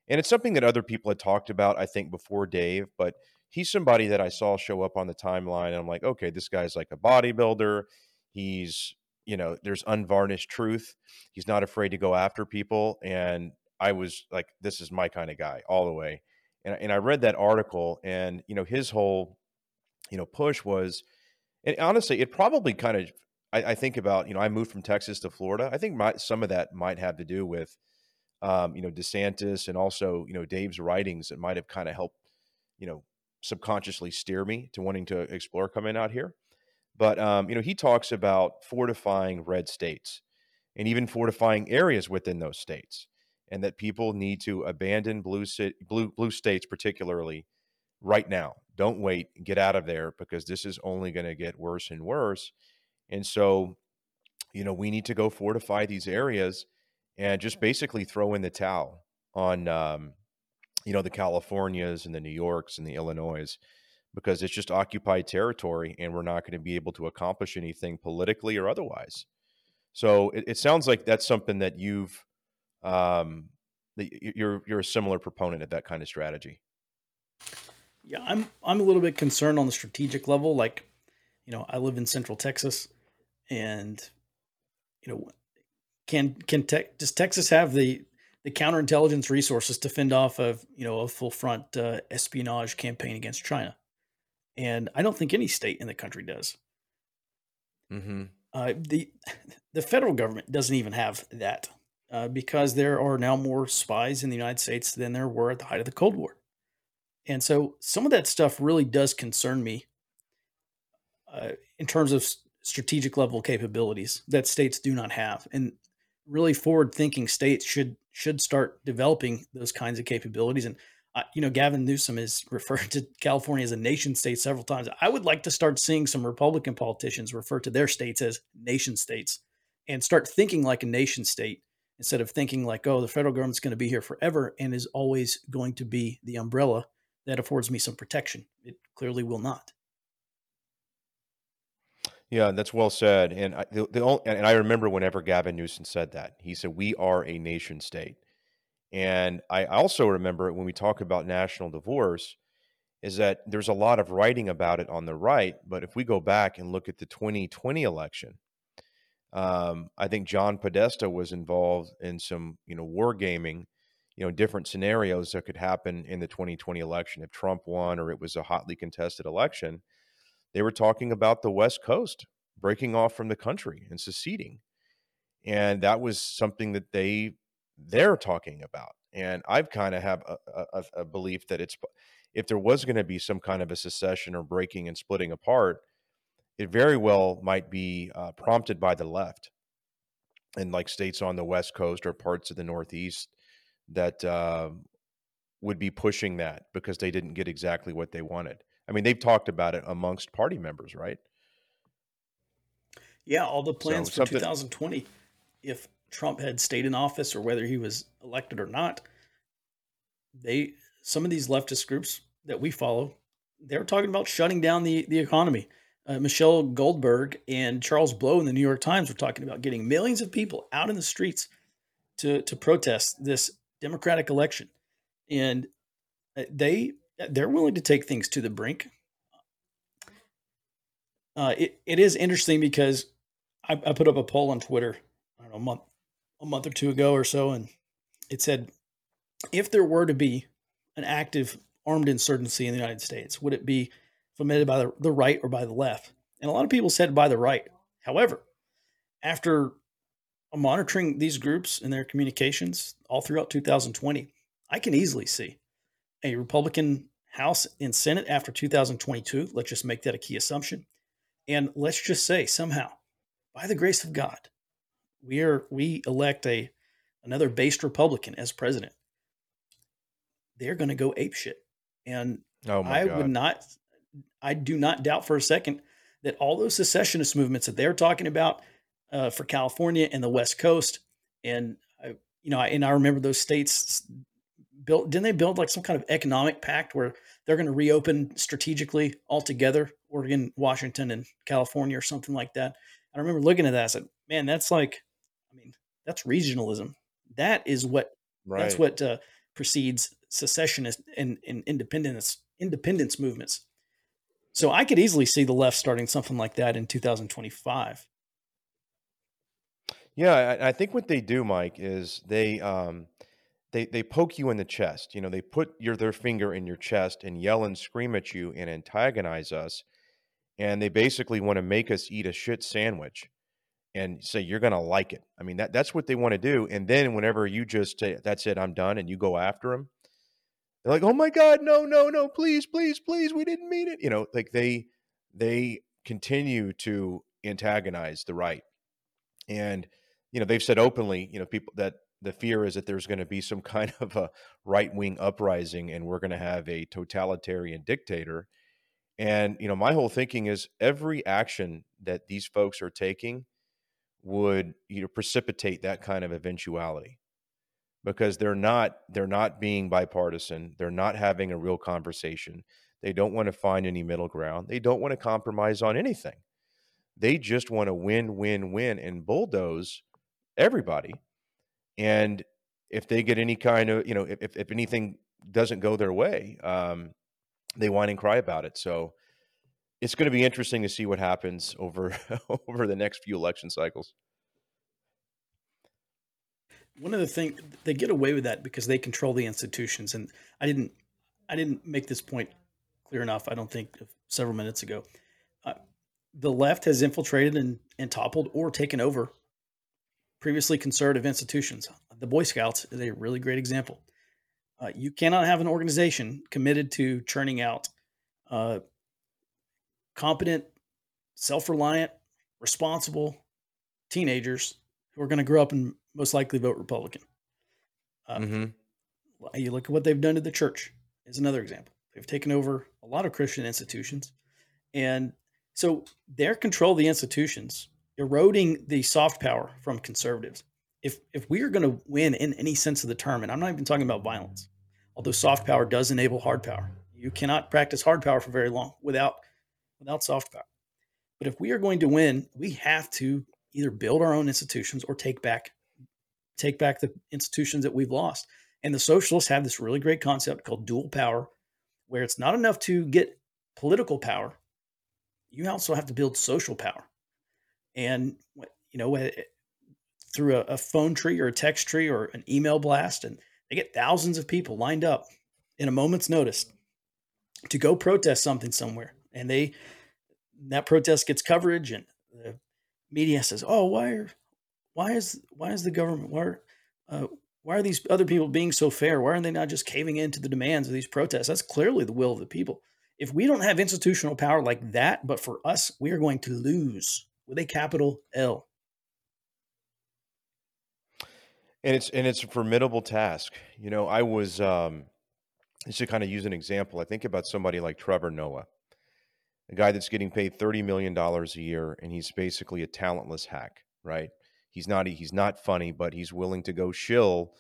And it's something that other people had talked about, I think, before Dave. But he's somebody that I saw show up on the timeline, and I'm like, okay, this guy's like a bodybuilder. He's you know, there's unvarnished truth. He's not afraid to go after people. And I was like, this is my kind of guy all the way. And, and I read that article and, you know, his whole, you know, push was, and honestly, it probably kind of, I, I think about, you know, I moved from Texas to Florida. I think my, some of that might have to do with, um, you know, DeSantis and also, you know, Dave's writings that might have kind of helped, you know, subconsciously steer me to wanting to explore coming out here. But um, you know, he talks about fortifying red states and even fortifying areas within those states, and that people need to abandon blue blue blue states, particularly right now. Don't wait, get out of there because this is only going to get worse and worse. And so, you know, we need to go fortify these areas and just basically throw in the towel on um, you know the Californias and the New Yorks and the Illinois because it's just occupied territory and we're not going to be able to accomplish anything politically or otherwise. So it, it sounds like that's something that you've um, you're you're a similar proponent of that kind of strategy. Yeah, I'm I'm a little bit concerned on the strategic level. Like, you know, I live in Central Texas, and you know, can can te- does Texas have the the counterintelligence resources to fend off of you know a full front uh, espionage campaign against China? And I don't think any state in the country does. Mm-hmm. Uh, the the federal government doesn't even have that uh, because there are now more spies in the United States than there were at the height of the Cold War, and so some of that stuff really does concern me uh, in terms of strategic level capabilities that states do not have, and really forward thinking states should should start developing those kinds of capabilities. And uh, you know, Gavin Newsom has referred to California as a nation state several times. I would like to start seeing some Republican politicians refer to their states as nation states and start thinking like a nation state instead of thinking like, oh, the federal government's going to be here forever and is always going to be the umbrella that affords me some protection. It clearly will not. Yeah, that's well said. And I, the, the only, and I remember whenever Gavin Newsom said that, he said, "We are a nation state." And I also remember when we talk about national divorce, is that there's a lot of writing about it on the right. But if we go back and look at the 2020 election, um, I think John Podesta was involved in some, you know, wargaming, you know, different scenarios that could happen in the 2020 election. If Trump won or it was a hotly contested election, they were talking about the West Coast breaking off from the country and seceding. And that was something that they they're talking about. And I've kind of have a, a, a, belief that it's if there was going to be some kind of a secession or breaking and splitting apart, it very well might be uh, prompted by the left and like states on the west coast or parts of the northeast that uh, would be pushing that because they didn't get exactly what they wanted. I mean, they've talked about it amongst party members, right? Yeah, all the plans so for 2020. If Trump had stayed in office or whether he was elected or not, they some of these leftist groups that we follow, they're talking about shutting down the the economy. Uh, Michelle Goldberg and Charles Blow in the New York Times were talking about getting millions of people out in the streets to to protest this democratic election, and uh, they they're willing to take things to the brink. Uh, it, it is interesting because I, I put up a poll on Twitter I don't know a month a month or two ago or so, and it said if there were to be an active armed insurgency in the United States, would it be fomented by the, the right or by the left? And a lot of people said by the right. However, after monitoring these groups and their communications all throughout 2020, I can easily see a Republican House and Senate after 2022. Let's just make that a key assumption. And let's just say somehow, by the grace of God, we are we elect a another based Republican as president, they're going to go ape shit. And oh I God. would not, I do not doubt for a second that all those secessionist movements that they're talking about uh, for California and the West Coast, and I, you know, and I remember those states built. Didn't they build like some kind of economic pact where they're going to reopen strategically altogether, Oregon, Washington, and California, or something like that? I remember looking at that. I said, "Man, that's like I mean, that's regionalism. That is what right. that's what uh, precedes secessionist and, and independence independence movements. So I could easily see the left starting something like that in 2025. Yeah, I, think what they do, Mike, is they um, they they poke you in the chest. You know, they put your their finger in your chest and yell and scream at you and antagonize us, and they basically want to make us eat a shit sandwich and say you're going to like it. I mean that that's what they want to do. And then whenever you just say that's it, I'm done, and you go after them, they're like, oh my god, no, no, no, please, please, please, we didn't mean it. You know, like they they continue to antagonize the right, and you know they've said openly, you know, people that the fear is that there's going to be some kind of a right wing uprising, and we're going to have a totalitarian dictator. And you know, my whole thinking is every action that these folks are taking would you know precipitate that kind of eventuality because they're not they're not being bipartisan. They're not having a real conversation. They don't want to find any middle ground. They don't want to compromise on anything. They just want to win, win, win, and bulldoze everybody. And if they get any kind of, you know, if, if anything doesn't go their way, um, they whine and cry about it. So it's going to be interesting to see what happens over over the next few election cycles. One of the things they get away with that because they control the institutions, and I didn't I didn't make this point clear enough. I don't think several minutes ago. Uh, the left has infiltrated and, and toppled or taken over previously conservative institutions. The Boy Scouts is a really great example. Uh, you cannot have an organization committed to churning out uh, competent, self reliant, responsible teenagers who are going to grow up and most likely vote Republican. Uh, mm-hmm. You look at what they've done to the church, is another example. They've taken over a lot of Christian institutions. And so their control of the institutions, eroding the soft power from conservatives. If, if we are going to win in any sense of the term, and I'm not even talking about violence, although soft power does enable hard power, you cannot practice hard power for very long without without soft power. But if we are going to win, we have to either build our own institutions or take back take back the institutions that we've lost. And the socialists have this really great concept called dual power, where it's not enough to get political power, you also have to build social power. And you know, eh, through a, a phone tree or a text tree or an email blast, and they get thousands of people lined up in a moment's notice to go protest something somewhere and they that protest gets coverage and the media says oh why are why is why is the government why are, uh, why are these other people being so fair? Why aren't they not just caving in to the demands of these protests? That's clearly the will of the people. If we don't have institutional power like that but for us we are going to lose with a capital l. And it's and it's a formidable task. You know i was um just to kind of use an example i think about somebody like trevor noah a guy that's getting paid $30 million a year and he's basically a talentless hack, right? He's not he's not funny, but he's willing to go shill,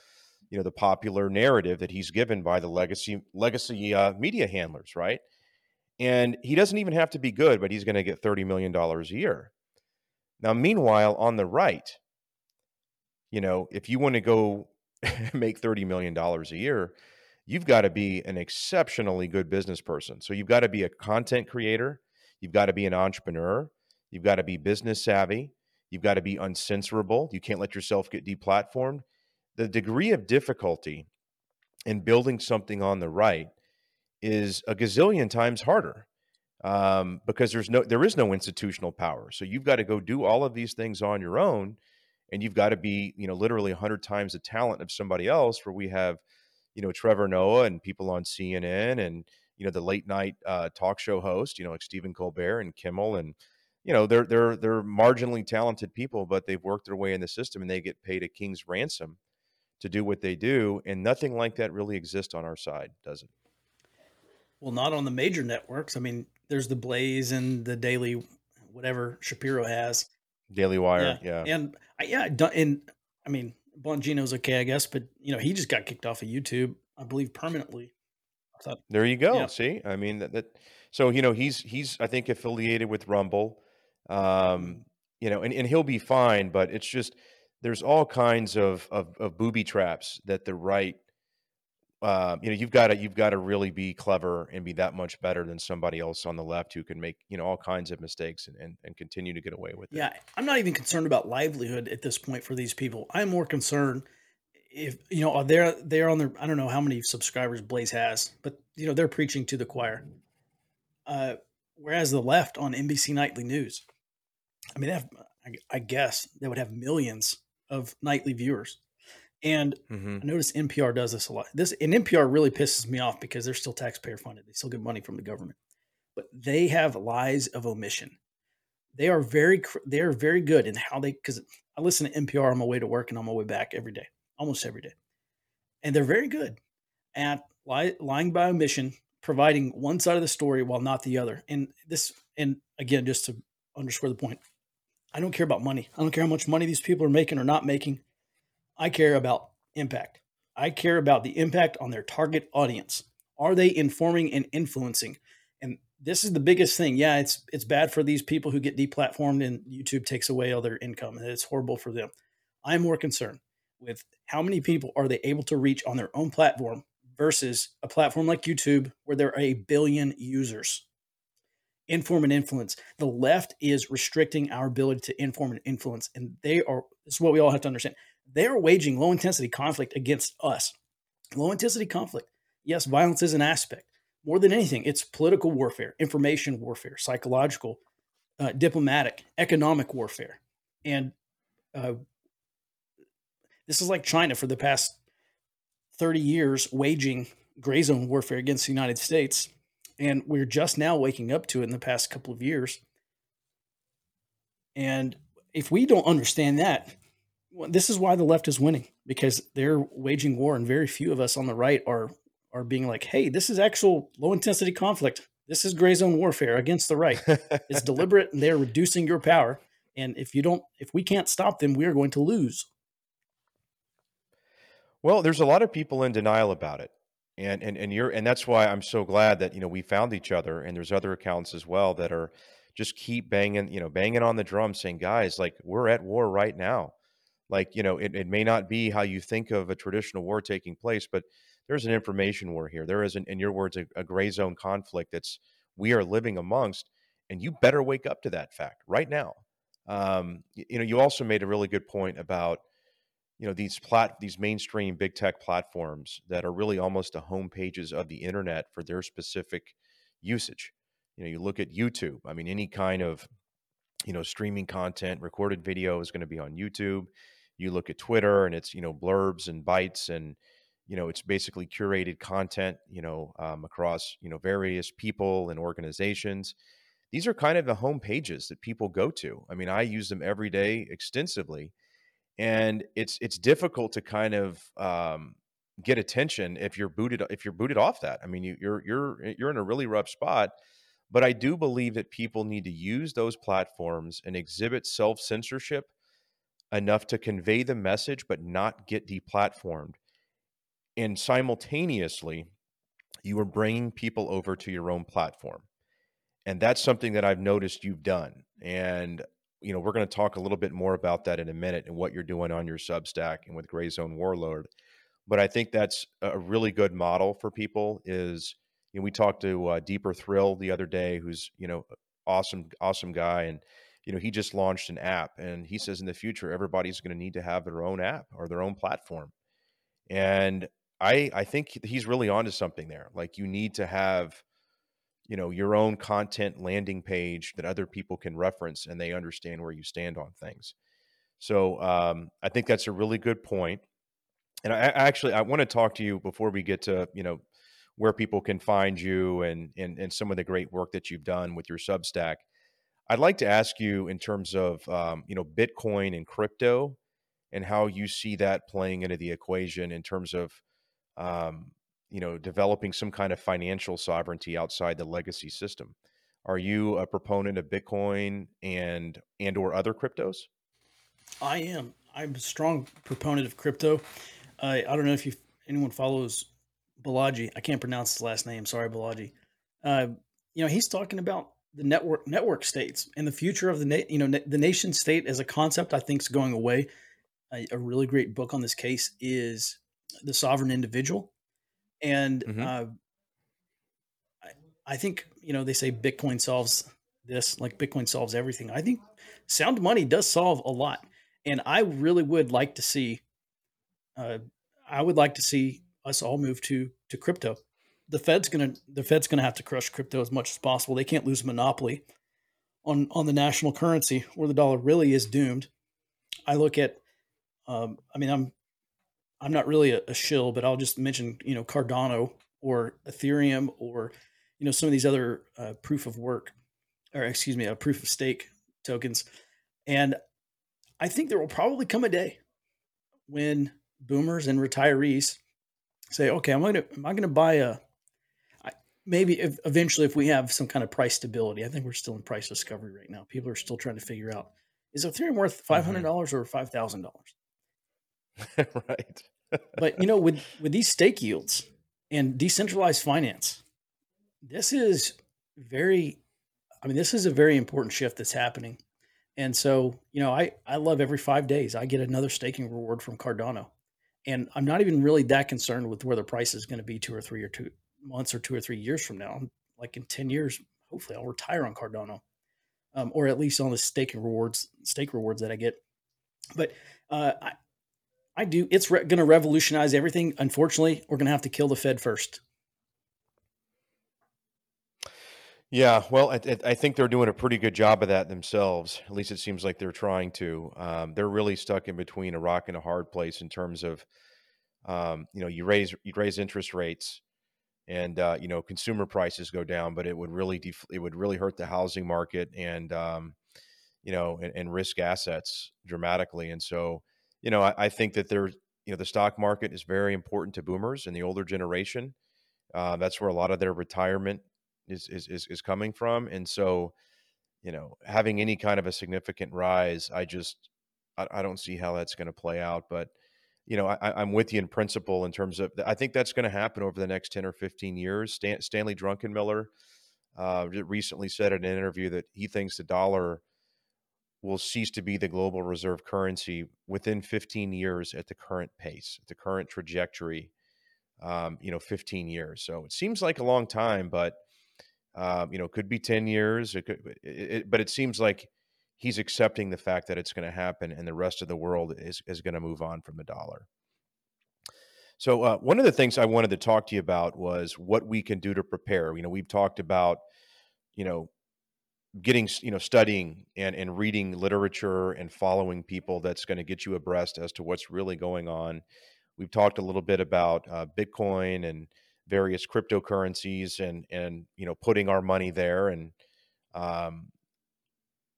you know, the popular narrative that he's given by the legacy legacy uh, media handlers, right? And he doesn't even have to be good, but he's going to get $30 million a year. Now, meanwhile, on the right, you know, if you want to go make $30 million a year, you've got to be an exceptionally good business person. So you've got to be a content creator, you've got to be an entrepreneur, you've got to be business savvy, you've got to be uncensorable. You can't let yourself get deplatformed. The degree of difficulty in building something on the right is a gazillion times harder um, because there's no there is no institutional power. So you've got to go do all of these things on your own, and you've got to be you know literally hundred times the talent of somebody else. Where we have you know Trevor Noah and people on CNN and you know the late night uh, talk show host, you know like Stephen Colbert and Kimmel and you know they're they're they're marginally talented people, but they've worked their way in the system and they get paid a king's ransom to do what they do, and nothing like that really exists on our side, does it? Well, not on the major networks. I mean, there's the Blaze and the Daily, whatever Shapiro has. Daily Wire, yeah, yeah. and yeah, and I mean, Bongino's okay, I guess, but you know he just got kicked off of YouTube, I believe, permanently. Thought, there you go. Yeah. See, I mean that, that. So you know he's he's I think affiliated with Rumble, um, you know, and, and he'll be fine. But it's just there's all kinds of, of of booby traps that the right uh, you know you've got to you've got to really be clever and be that much better than somebody else on the left who can make you know all kinds of mistakes and, and, and continue to get away with it. Yeah, I'm not even concerned about livelihood at this point for these people. I'm more concerned if you know they're they're on their I don't know how many subscribers Blaze has, but you know they're preaching to the choir. Uh, whereas the left on NBC Nightly News, I mean, have, I guess they would have millions of nightly viewers and mm-hmm. I notice NPR does this a lot. This and NPR really pisses me off because they're still taxpayer funded. They still get money from the government, but they have lies of omission. They are very they are very good in how they because I listen to NPR on my way to work and on my way back every day, almost every day, and they're very good at lie, lying by omission, providing one side of the story while not the other. And this and again, just to underscore the point, I don't care about money. I don't care how much money these people are making or not making. I care about impact. I care about the impact on their target audience. Are they informing and influencing? And this is the biggest thing. Yeah, it's it's bad for these people who get deplatformed and YouTube takes away all their income, and it's horrible for them. I'm more concerned with how many people are they able to reach on their own platform versus a platform like YouTube where there are a billion users. Inform and influence. The left is restricting our ability to inform and influence, and they are. This is what we all have to understand. They are waging low intensity conflict against us. Low intensity conflict. Yes, violence is an aspect. More than anything, it's political warfare, information warfare, psychological, uh, diplomatic, economic warfare, and uh, this is like China for the past 30 years waging gray zone warfare against the United States. And we're just now waking up to it in the past couple of years. And if we don't understand that, this is why the left is winning because they're waging war, and very few of us on the right are are being like, "Hey, this is actual low intensity conflict. This is gray zone warfare against the right. it's deliberate, and they're reducing your power. And if you don't, if we can't stop them, we are going to lose." Well, there's a lot of people in denial about it. And and and you're and that's why I'm so glad that, you know, we found each other and there's other accounts as well that are just keep banging, you know, banging on the drum saying, "Guys, like we're at war right now." Like, you know, it, it may not be how you think of a traditional war taking place, but there's an information war here. There is, an, in your words, a, a gray zone conflict that's we are living amongst, and you better wake up to that fact right now. Um, you know, you also made a really good point about you know these plat these mainstream big tech platforms that are really almost the home pages of the internet for their specific usage. You know you look at youtube i mean any kind of you know streaming content recorded video is going to be on youtube. You look at twitter and it's you know blurbs and bytes and you know it's basically curated content you know um, across you know various people and organizations. These are kind of the home pages that people go to. I mean i use them every day extensively and it's it's difficult to kind of um, get attention if you're booted if you're booted off that. I mean, you, you're you're eh, you're in a really rough spot. But I do believe that people need to use those platforms and exhibit self censorship enough to convey the message, but not get deplatformed. And simultaneously, you are bringing people over to your own platform. And that's something that I've noticed you've done. And you know, we're going to talk a little bit more about that in a minute and what you're doing on your Substack and with Gray Zone Warlord. But I think that's a really good model for people. Is you know, we talked to uh, Deeper Thrill the other day, who's you know, awesome, awesome guy, and you know, he just launched an app, and he says in the future everybody's going to need to have their own app or their own platform. And I I think he's really onto something there. Like you need to have you know your own content landing page that other people can reference and they understand where you stand on things so um, i think that's a really good point. and i, I actually i want to talk to you before we get to you know where people can find you and, and and some of the great work that you've done with your substack i'd like to ask you in terms of um, you know bitcoin and crypto and how you see that playing into the equation in terms of um, you know developing some kind of financial sovereignty outside the legacy system. Are you a proponent of bitcoin and and or other cryptos? I am. I'm a strong proponent of crypto. I i don't know if you anyone follows balaji. I can't pronounce his last name. Sorry balaji. Uh, you know he's talking about the network network states and the future of the na- you know na- the nation state as a concept i think is going away. A, a really great book on this case is the sovereign individual and mm-hmm. uh, I, I think you know they say Bitcoin solves this, like Bitcoin solves everything. I think sound money does solve a lot, and I really would like to see. Uh, I would like to see us all move to to crypto. The Fed's gonna the Fed's gonna have to crush crypto as much as possible. They can't lose monopoly on on the national currency, where the dollar really is doomed. I look at, um, I mean, I'm I'm not really a, a shill, but I'll just mention, you know, Cardano or Ethereum or, you know, some of these other uh, proof of work or excuse me, a proof of stake tokens. And I think there will probably come a day when boomers and retirees say, okay, I'm to, am I going to buy a, maybe if, eventually if we have some kind of price stability, I think we're still in price discovery right now. People are still trying to figure out, is Ethereum worth $500 mm-hmm. or $5,000? right. but you know, with with these stake yields and decentralized finance, this is very I mean, this is a very important shift that's happening. And so, you know, I, I love every five days I get another staking reward from Cardano. And I'm not even really that concerned with where the price is going to be two or three or two months or two or three years from now. Like in 10 years, hopefully I'll retire on Cardano. Um, or at least on the staking rewards, stake rewards that I get. But uh, I, I do. It's re- going to revolutionize everything. Unfortunately, we're going to have to kill the Fed first. Yeah, well, I, I think they're doing a pretty good job of that themselves. At least it seems like they're trying to. Um, they're really stuck in between a rock and a hard place in terms of, um, you know, you raise you raise interest rates, and uh, you know consumer prices go down, but it would really def- it would really hurt the housing market and um, you know and, and, risk assets dramatically. And so, you know, I, I think that there's you know the stock market is very important to boomers and the older generation. Uh, that's where a lot of their retirement is, is is is coming from, and so you know having any kind of a significant rise, I just I, I don't see how that's going to play out, but you know, I, am with you in principle in terms of I think that's going to happen over the next 10 or 15 years. Stan, Stanley Druckenmiller uh, recently said in an interview that he thinks the dollar will cease to be the global reserve currency within 15 years at the current pace, the current trajectory. Um, you know, 15 years. So it seems like a long time, but um, you know, could be 10 years. It could, it, it, but it seems like he's accepting the fact that it's going to happen and the rest of the world is, is going to move on from the dollar. So, uh, one of the things I wanted to talk to you about was what we can do to prepare. You know, we've talked about, you know, getting, you know, studying and, and reading literature and following people that's going to get you abreast as to what's really going on. We've talked a little bit about uh, Bitcoin and various cryptocurrencies and and you know putting our money there and um,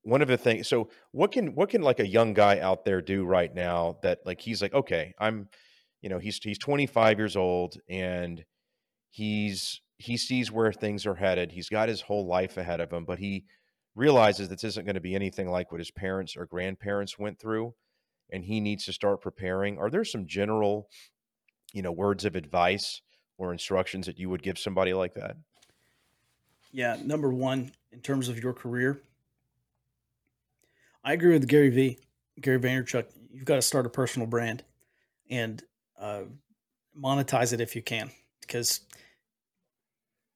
one of the things so what can what can like a young guy out there do right now that like he's like okay i'm you know he's he's 25 years old and he's he sees where things are headed he's got his whole life ahead of him but he realizes this isn't going to be anything like what his parents or grandparents went through and he needs to start preparing are there some general you know words of advice or instructions that you would give somebody like that? Yeah, number one, in terms of your career, I agree with Gary V. Gary Vaynerchuk. You've got to start a personal brand and uh, monetize it if you can, because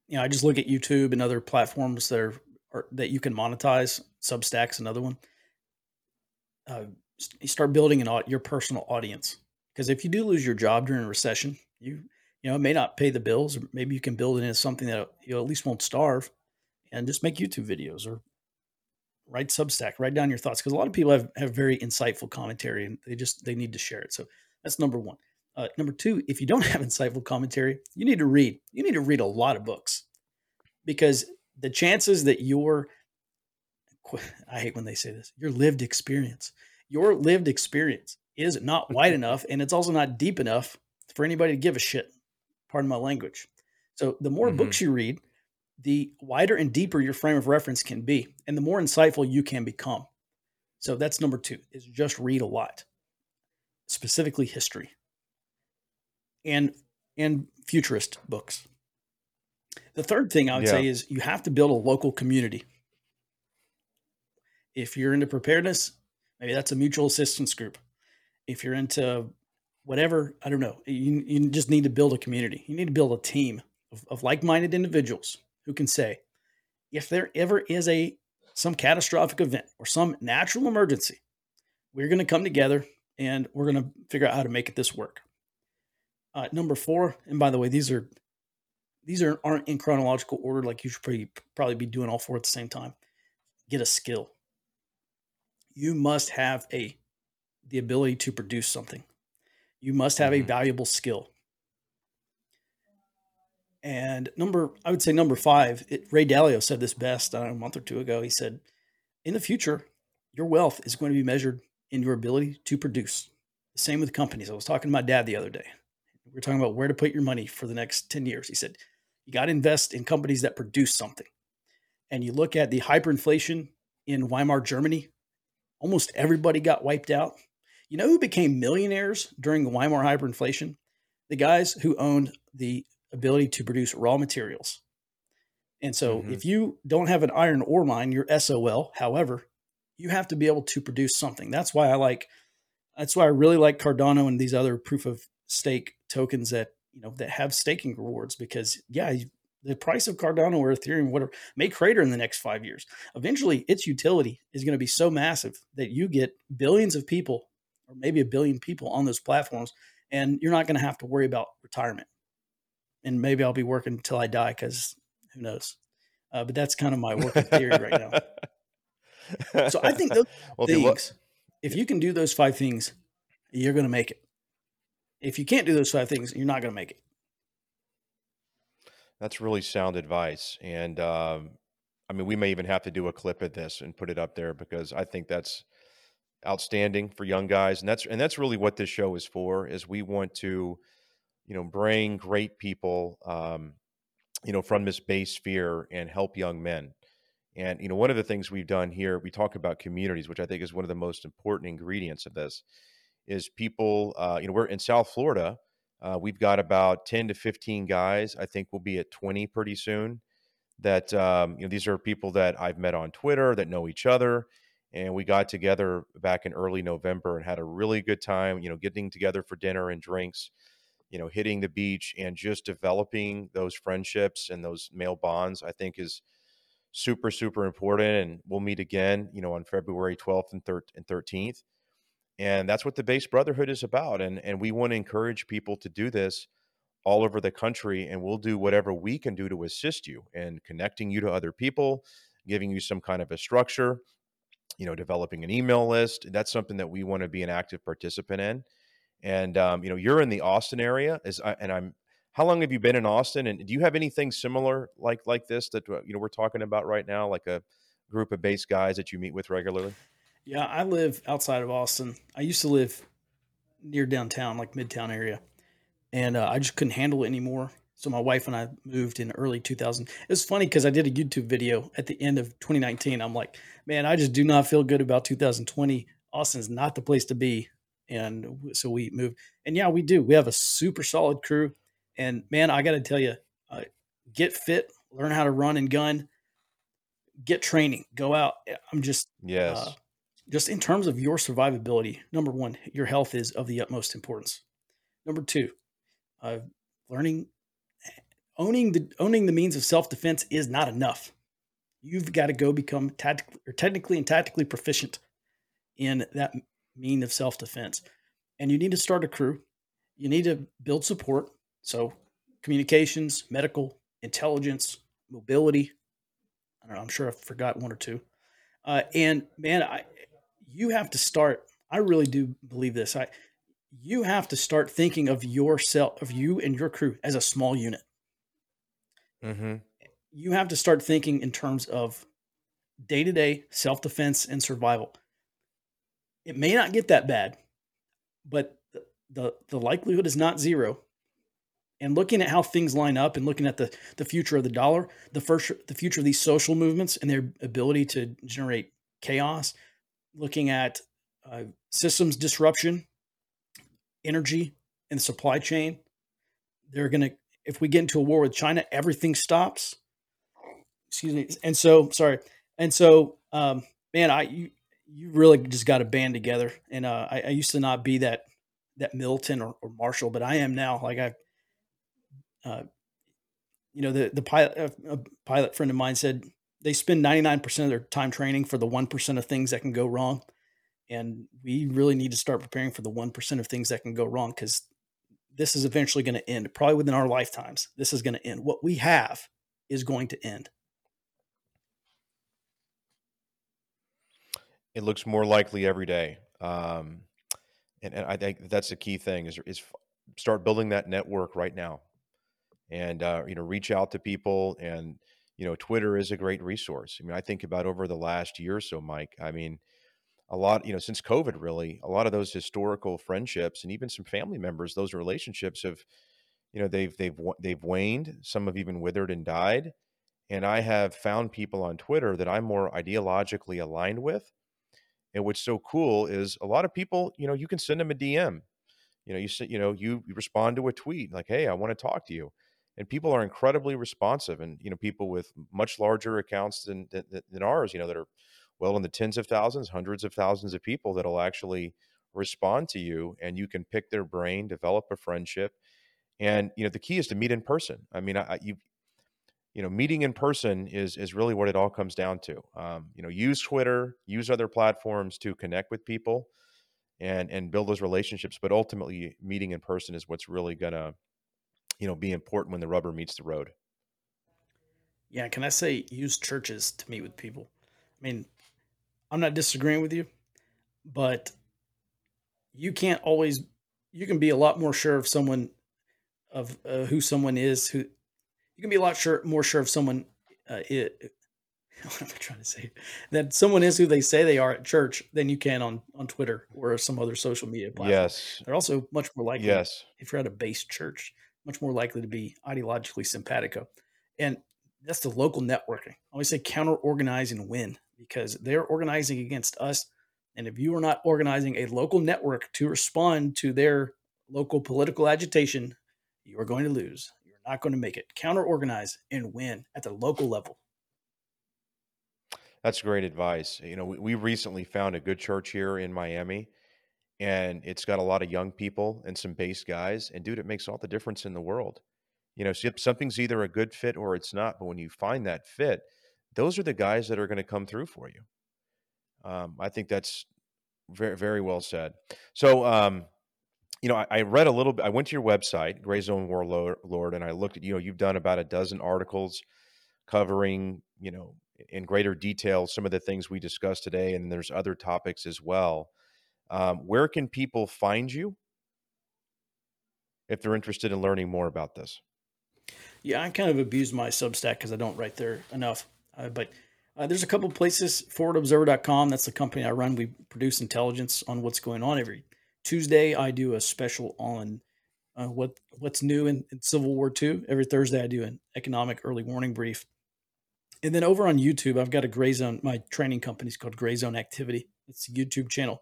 you know I just look at YouTube and other platforms that are, are that you can monetize. Substack's another one. Uh, start building an your personal audience because if you do lose your job during a recession, you you know, it may not pay the bills. Or maybe you can build it into something that you at least won't starve, and just make YouTube videos or write Substack. Write down your thoughts because a lot of people have have very insightful commentary, and they just they need to share it. So that's number one. Uh, number two, if you don't have insightful commentary, you need to read. You need to read a lot of books because the chances that your I hate when they say this, your lived experience, your lived experience is not wide enough and it's also not deep enough for anybody to give a shit pardon my language. So the more mm-hmm. books you read, the wider and deeper your frame of reference can be, and the more insightful you can become. So that's number two: is just read a lot, specifically history and and futurist books. The third thing I would yeah. say is you have to build a local community. If you're into preparedness, maybe that's a mutual assistance group. If you're into whatever i don't know you, you just need to build a community you need to build a team of, of like-minded individuals who can say if there ever is a some catastrophic event or some natural emergency we're going to come together and we're going to figure out how to make it this work uh, number four and by the way these are these are, aren't in chronological order like you should probably, probably be doing all four at the same time get a skill you must have a the ability to produce something you must have mm-hmm. a valuable skill. And number, I would say number five, it, Ray Dalio said this best know, a month or two ago. He said, in the future, your wealth is going to be measured in your ability to produce. The same with companies. I was talking to my dad the other day. We are talking about where to put your money for the next 10 years. He said, you got to invest in companies that produce something. And you look at the hyperinflation in Weimar Germany, almost everybody got wiped out. You know who became millionaires during the Weimar hyperinflation? The guys who owned the ability to produce raw materials. And so mm-hmm. if you don't have an iron ore mine, you're SOL. However, you have to be able to produce something. That's why I like that's why I really like Cardano and these other proof of stake tokens that, you know, that have staking rewards because yeah, the price of Cardano or Ethereum, whatever, may crater in the next five years. Eventually, its utility is going to be so massive that you get billions of people, or maybe a billion people on those platforms, and you're not going to have to worry about retirement. And maybe I'll be working until I die because who knows? Uh, but that's kind of my working theory right now. So I think those well, things, if you can do those five things, you're going to make it. If you can't do those five things, you're not going to make it. That's really sound advice. And um, I mean, we may even have to do a clip of this and put it up there because I think that's outstanding for young guys. And that's and that's really what this show is for. Is we want to, you know, bring great people, um, you know, from this base sphere and help young men. And you know, one of the things we've done here, we talk about communities, which I think is one of the most important ingredients of this, is people. Uh, you know, we're in South Florida uh, we've got about 10 to 15 guys. I think we'll be at 20 pretty soon. That, um, you know, these are people that I've met on Twitter that know each other. And we got together back in early November and had a really good time, you know, getting together for dinner and drinks, you know, hitting the beach and just developing those friendships and those male bonds, I think is super, super important. And we'll meet again, you know, on February 12th and 13th and that's what the Based Brotherhood is about and and we want to encourage people to do this all over the country and we'll do whatever we can do to assist you and connecting you to other people giving you some kind of a structure you know developing an email list that's something that we want to be an active participant in and um, you know you're in the austin area is and i'm how long have you been in austin and do you have anything similar like like this that uh, you know we're talking about right now like a group of base guys that you meet with regularly yeah, I live outside of Austin. I used to live near downtown, like Midtown area, and uh, I just couldn't handle it anymore. So my wife and I moved in early 2000. It's funny because I did a YouTube video at the end of 2019. I'm like, man, I just do not feel good about 2020. Austin's not the place to be, and so we moved. And yeah, we do. We have a super solid crew, and man, I got to tell you, uh, get fit, learn how to run and gun, get training, go out. I'm just yes. Uh, just in terms of your survivability, number one, your health is of the utmost importance. Number two, uh, learning, owning the owning the means of self defense is not enough. You've got to go become tactically or technically and tactically proficient in that mean of self defense, and you need to start a crew. You need to build support. So, communications, medical, intelligence, mobility. I don't know. I'm sure I forgot one or two. Uh, and man, I you have to start. I really do believe this. I you have to start thinking of yourself, of you and your crew as a small unit. Mm-hmm. You have to start thinking in terms of day to day self defense and survival. It may not get that bad, but the, the, the likelihood is not zero. And looking at how things line up and looking at the, the future of the dollar, the first the future of these social movements and their ability to generate chaos, looking at uh, systems disruption, energy, and the supply chain. They're going to, if we get into a war with China, everything stops. Excuse me. And so, sorry. And so, um, man, I you you really just got to band together. And uh, I, I, used to not be that that militant or, or martial, but I am now. Like I, uh, you know, the the pilot a pilot friend of mine said they spend 99% of their time training for the 1% of things that can go wrong. And we really need to start preparing for the 1% of things that can go wrong because this is eventually going to end, probably within our lifetimes. This is going to end. What we have is going to end. It looks more likely every day. Um, and, and I think that's the key thing is, is start building that network right now and, uh, you know, reach out to people and, you know, Twitter is a great resource. I mean, I think about over the last year or so, Mike. I mean, a lot, you know, since COVID, really, a lot of those historical friendships and even some family members, those relationships have, you know, they've they've they've waned. Some have even withered and died. And I have found people on Twitter that I'm more ideologically aligned with, And what's so cool is a lot of people, you know, you can send them a DM. You know, you you know, you, you respond to a tweet like, "Hey, I want to talk to you." And people are incredibly responsive and, you know, people with much larger accounts than than, than ours, you know, that are well in the tens of thousands, hundreds of thousands of people that'll actually respond to you and you can pick their brain, develop a friendship. And, you know, the key is to meet in person. I mean, I, you you know meeting in person is is really what it all comes down to um, you know use twitter use other platforms to connect with people and and build those relationships but ultimately meeting in person is what's really gonna you know be important when the rubber meets the road yeah can i say use churches to meet with people i mean i'm not disagreeing with you but you can't always you can be a lot more sure of someone of uh, who someone is who you can be a lot sure, more sure of someone. Uh, it, what am I trying to say? That someone is who they say they are at church than you can on on Twitter or some other social media platform. Yes, they're also much more likely. Yes, if you're at a base church, much more likely to be ideologically simpatico, and that's the local networking. I always say counter organize and win because they're organizing against us. And if you are not organizing a local network to respond to their local political agitation, you are going to lose You're not going to make it. Counter organize and win at the local level. That's great advice. You know, we, we recently found a good church here in Miami, and it's got a lot of young people and some base guys. And dude, it makes all the difference in the world. You know, something's either a good fit or it's not. But when you find that fit, those are the guys that are going to come through for you. Um, I think that's very, very well said. So, um, you know, I, I, read a little bit. I went to your website, Gray Zone Warlord, and I looked at, you know, you've done about a dozen articles covering, you know, in greater detail some of the things we discussed today, and there's other topics as well. Um, where can people find you if they're interested in learning more about this? Yeah, I kind of abuse my Substack because I don't write there enough. Uh, but uh, there's a couple places. ForwardObserver.com. That's the company I run. We produce intelligence on what's going on every Tuesday, I do a special on uh, what what's new in, in, Civil War II. Every Thursday, I do an economic early warning brief. And then over on YouTube, I've got a Gray Zone. My training company is called Gray Zone Activity. It's a YouTube channel,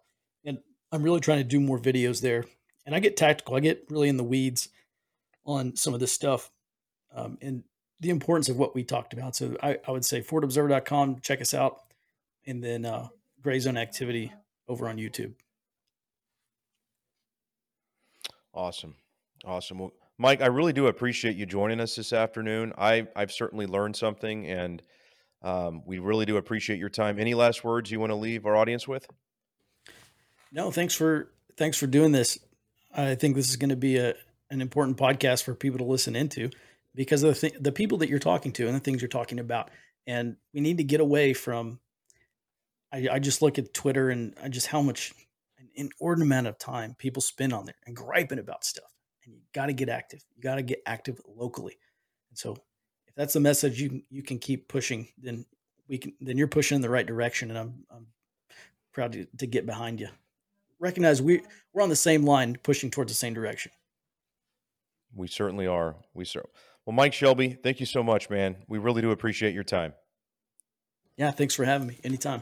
I'm really trying to do more videos there. And I get tactical. I get really in the weeds on some of this stuff um, and the importance of what we talked about. So I, I would say forwardobserver.com. Check us out, and then uh, Gray Zone Activity over on YouTube. Awesome. Awesome. Well, Mike, I really do appreciate you joining us this afternoon. I, I've certainly learned something, and um, we really do appreciate your time. Any last words you want to leave our audience with? No, thanks for thanks for doing this. I think this is going to be a an important podcast for people to listen into because of the th- the people that you're talking to and the things you're talking about. And we need to get away from. I, I just look at Twitter and I just how much an inordinate amount of time people spend on there and griping about stuff. And you got to get active. You got to get active locally. And so, if that's the message you you can keep pushing, then we can. Then you're pushing in the right direction, and I'm, I'm proud to, to get behind you. Recognize we we're on the same line, pushing towards the same direction. We certainly are. We sir. Well, Mike Shelby, thank you so much, man. We really do appreciate your time. Yeah, thanks for having me. Anytime.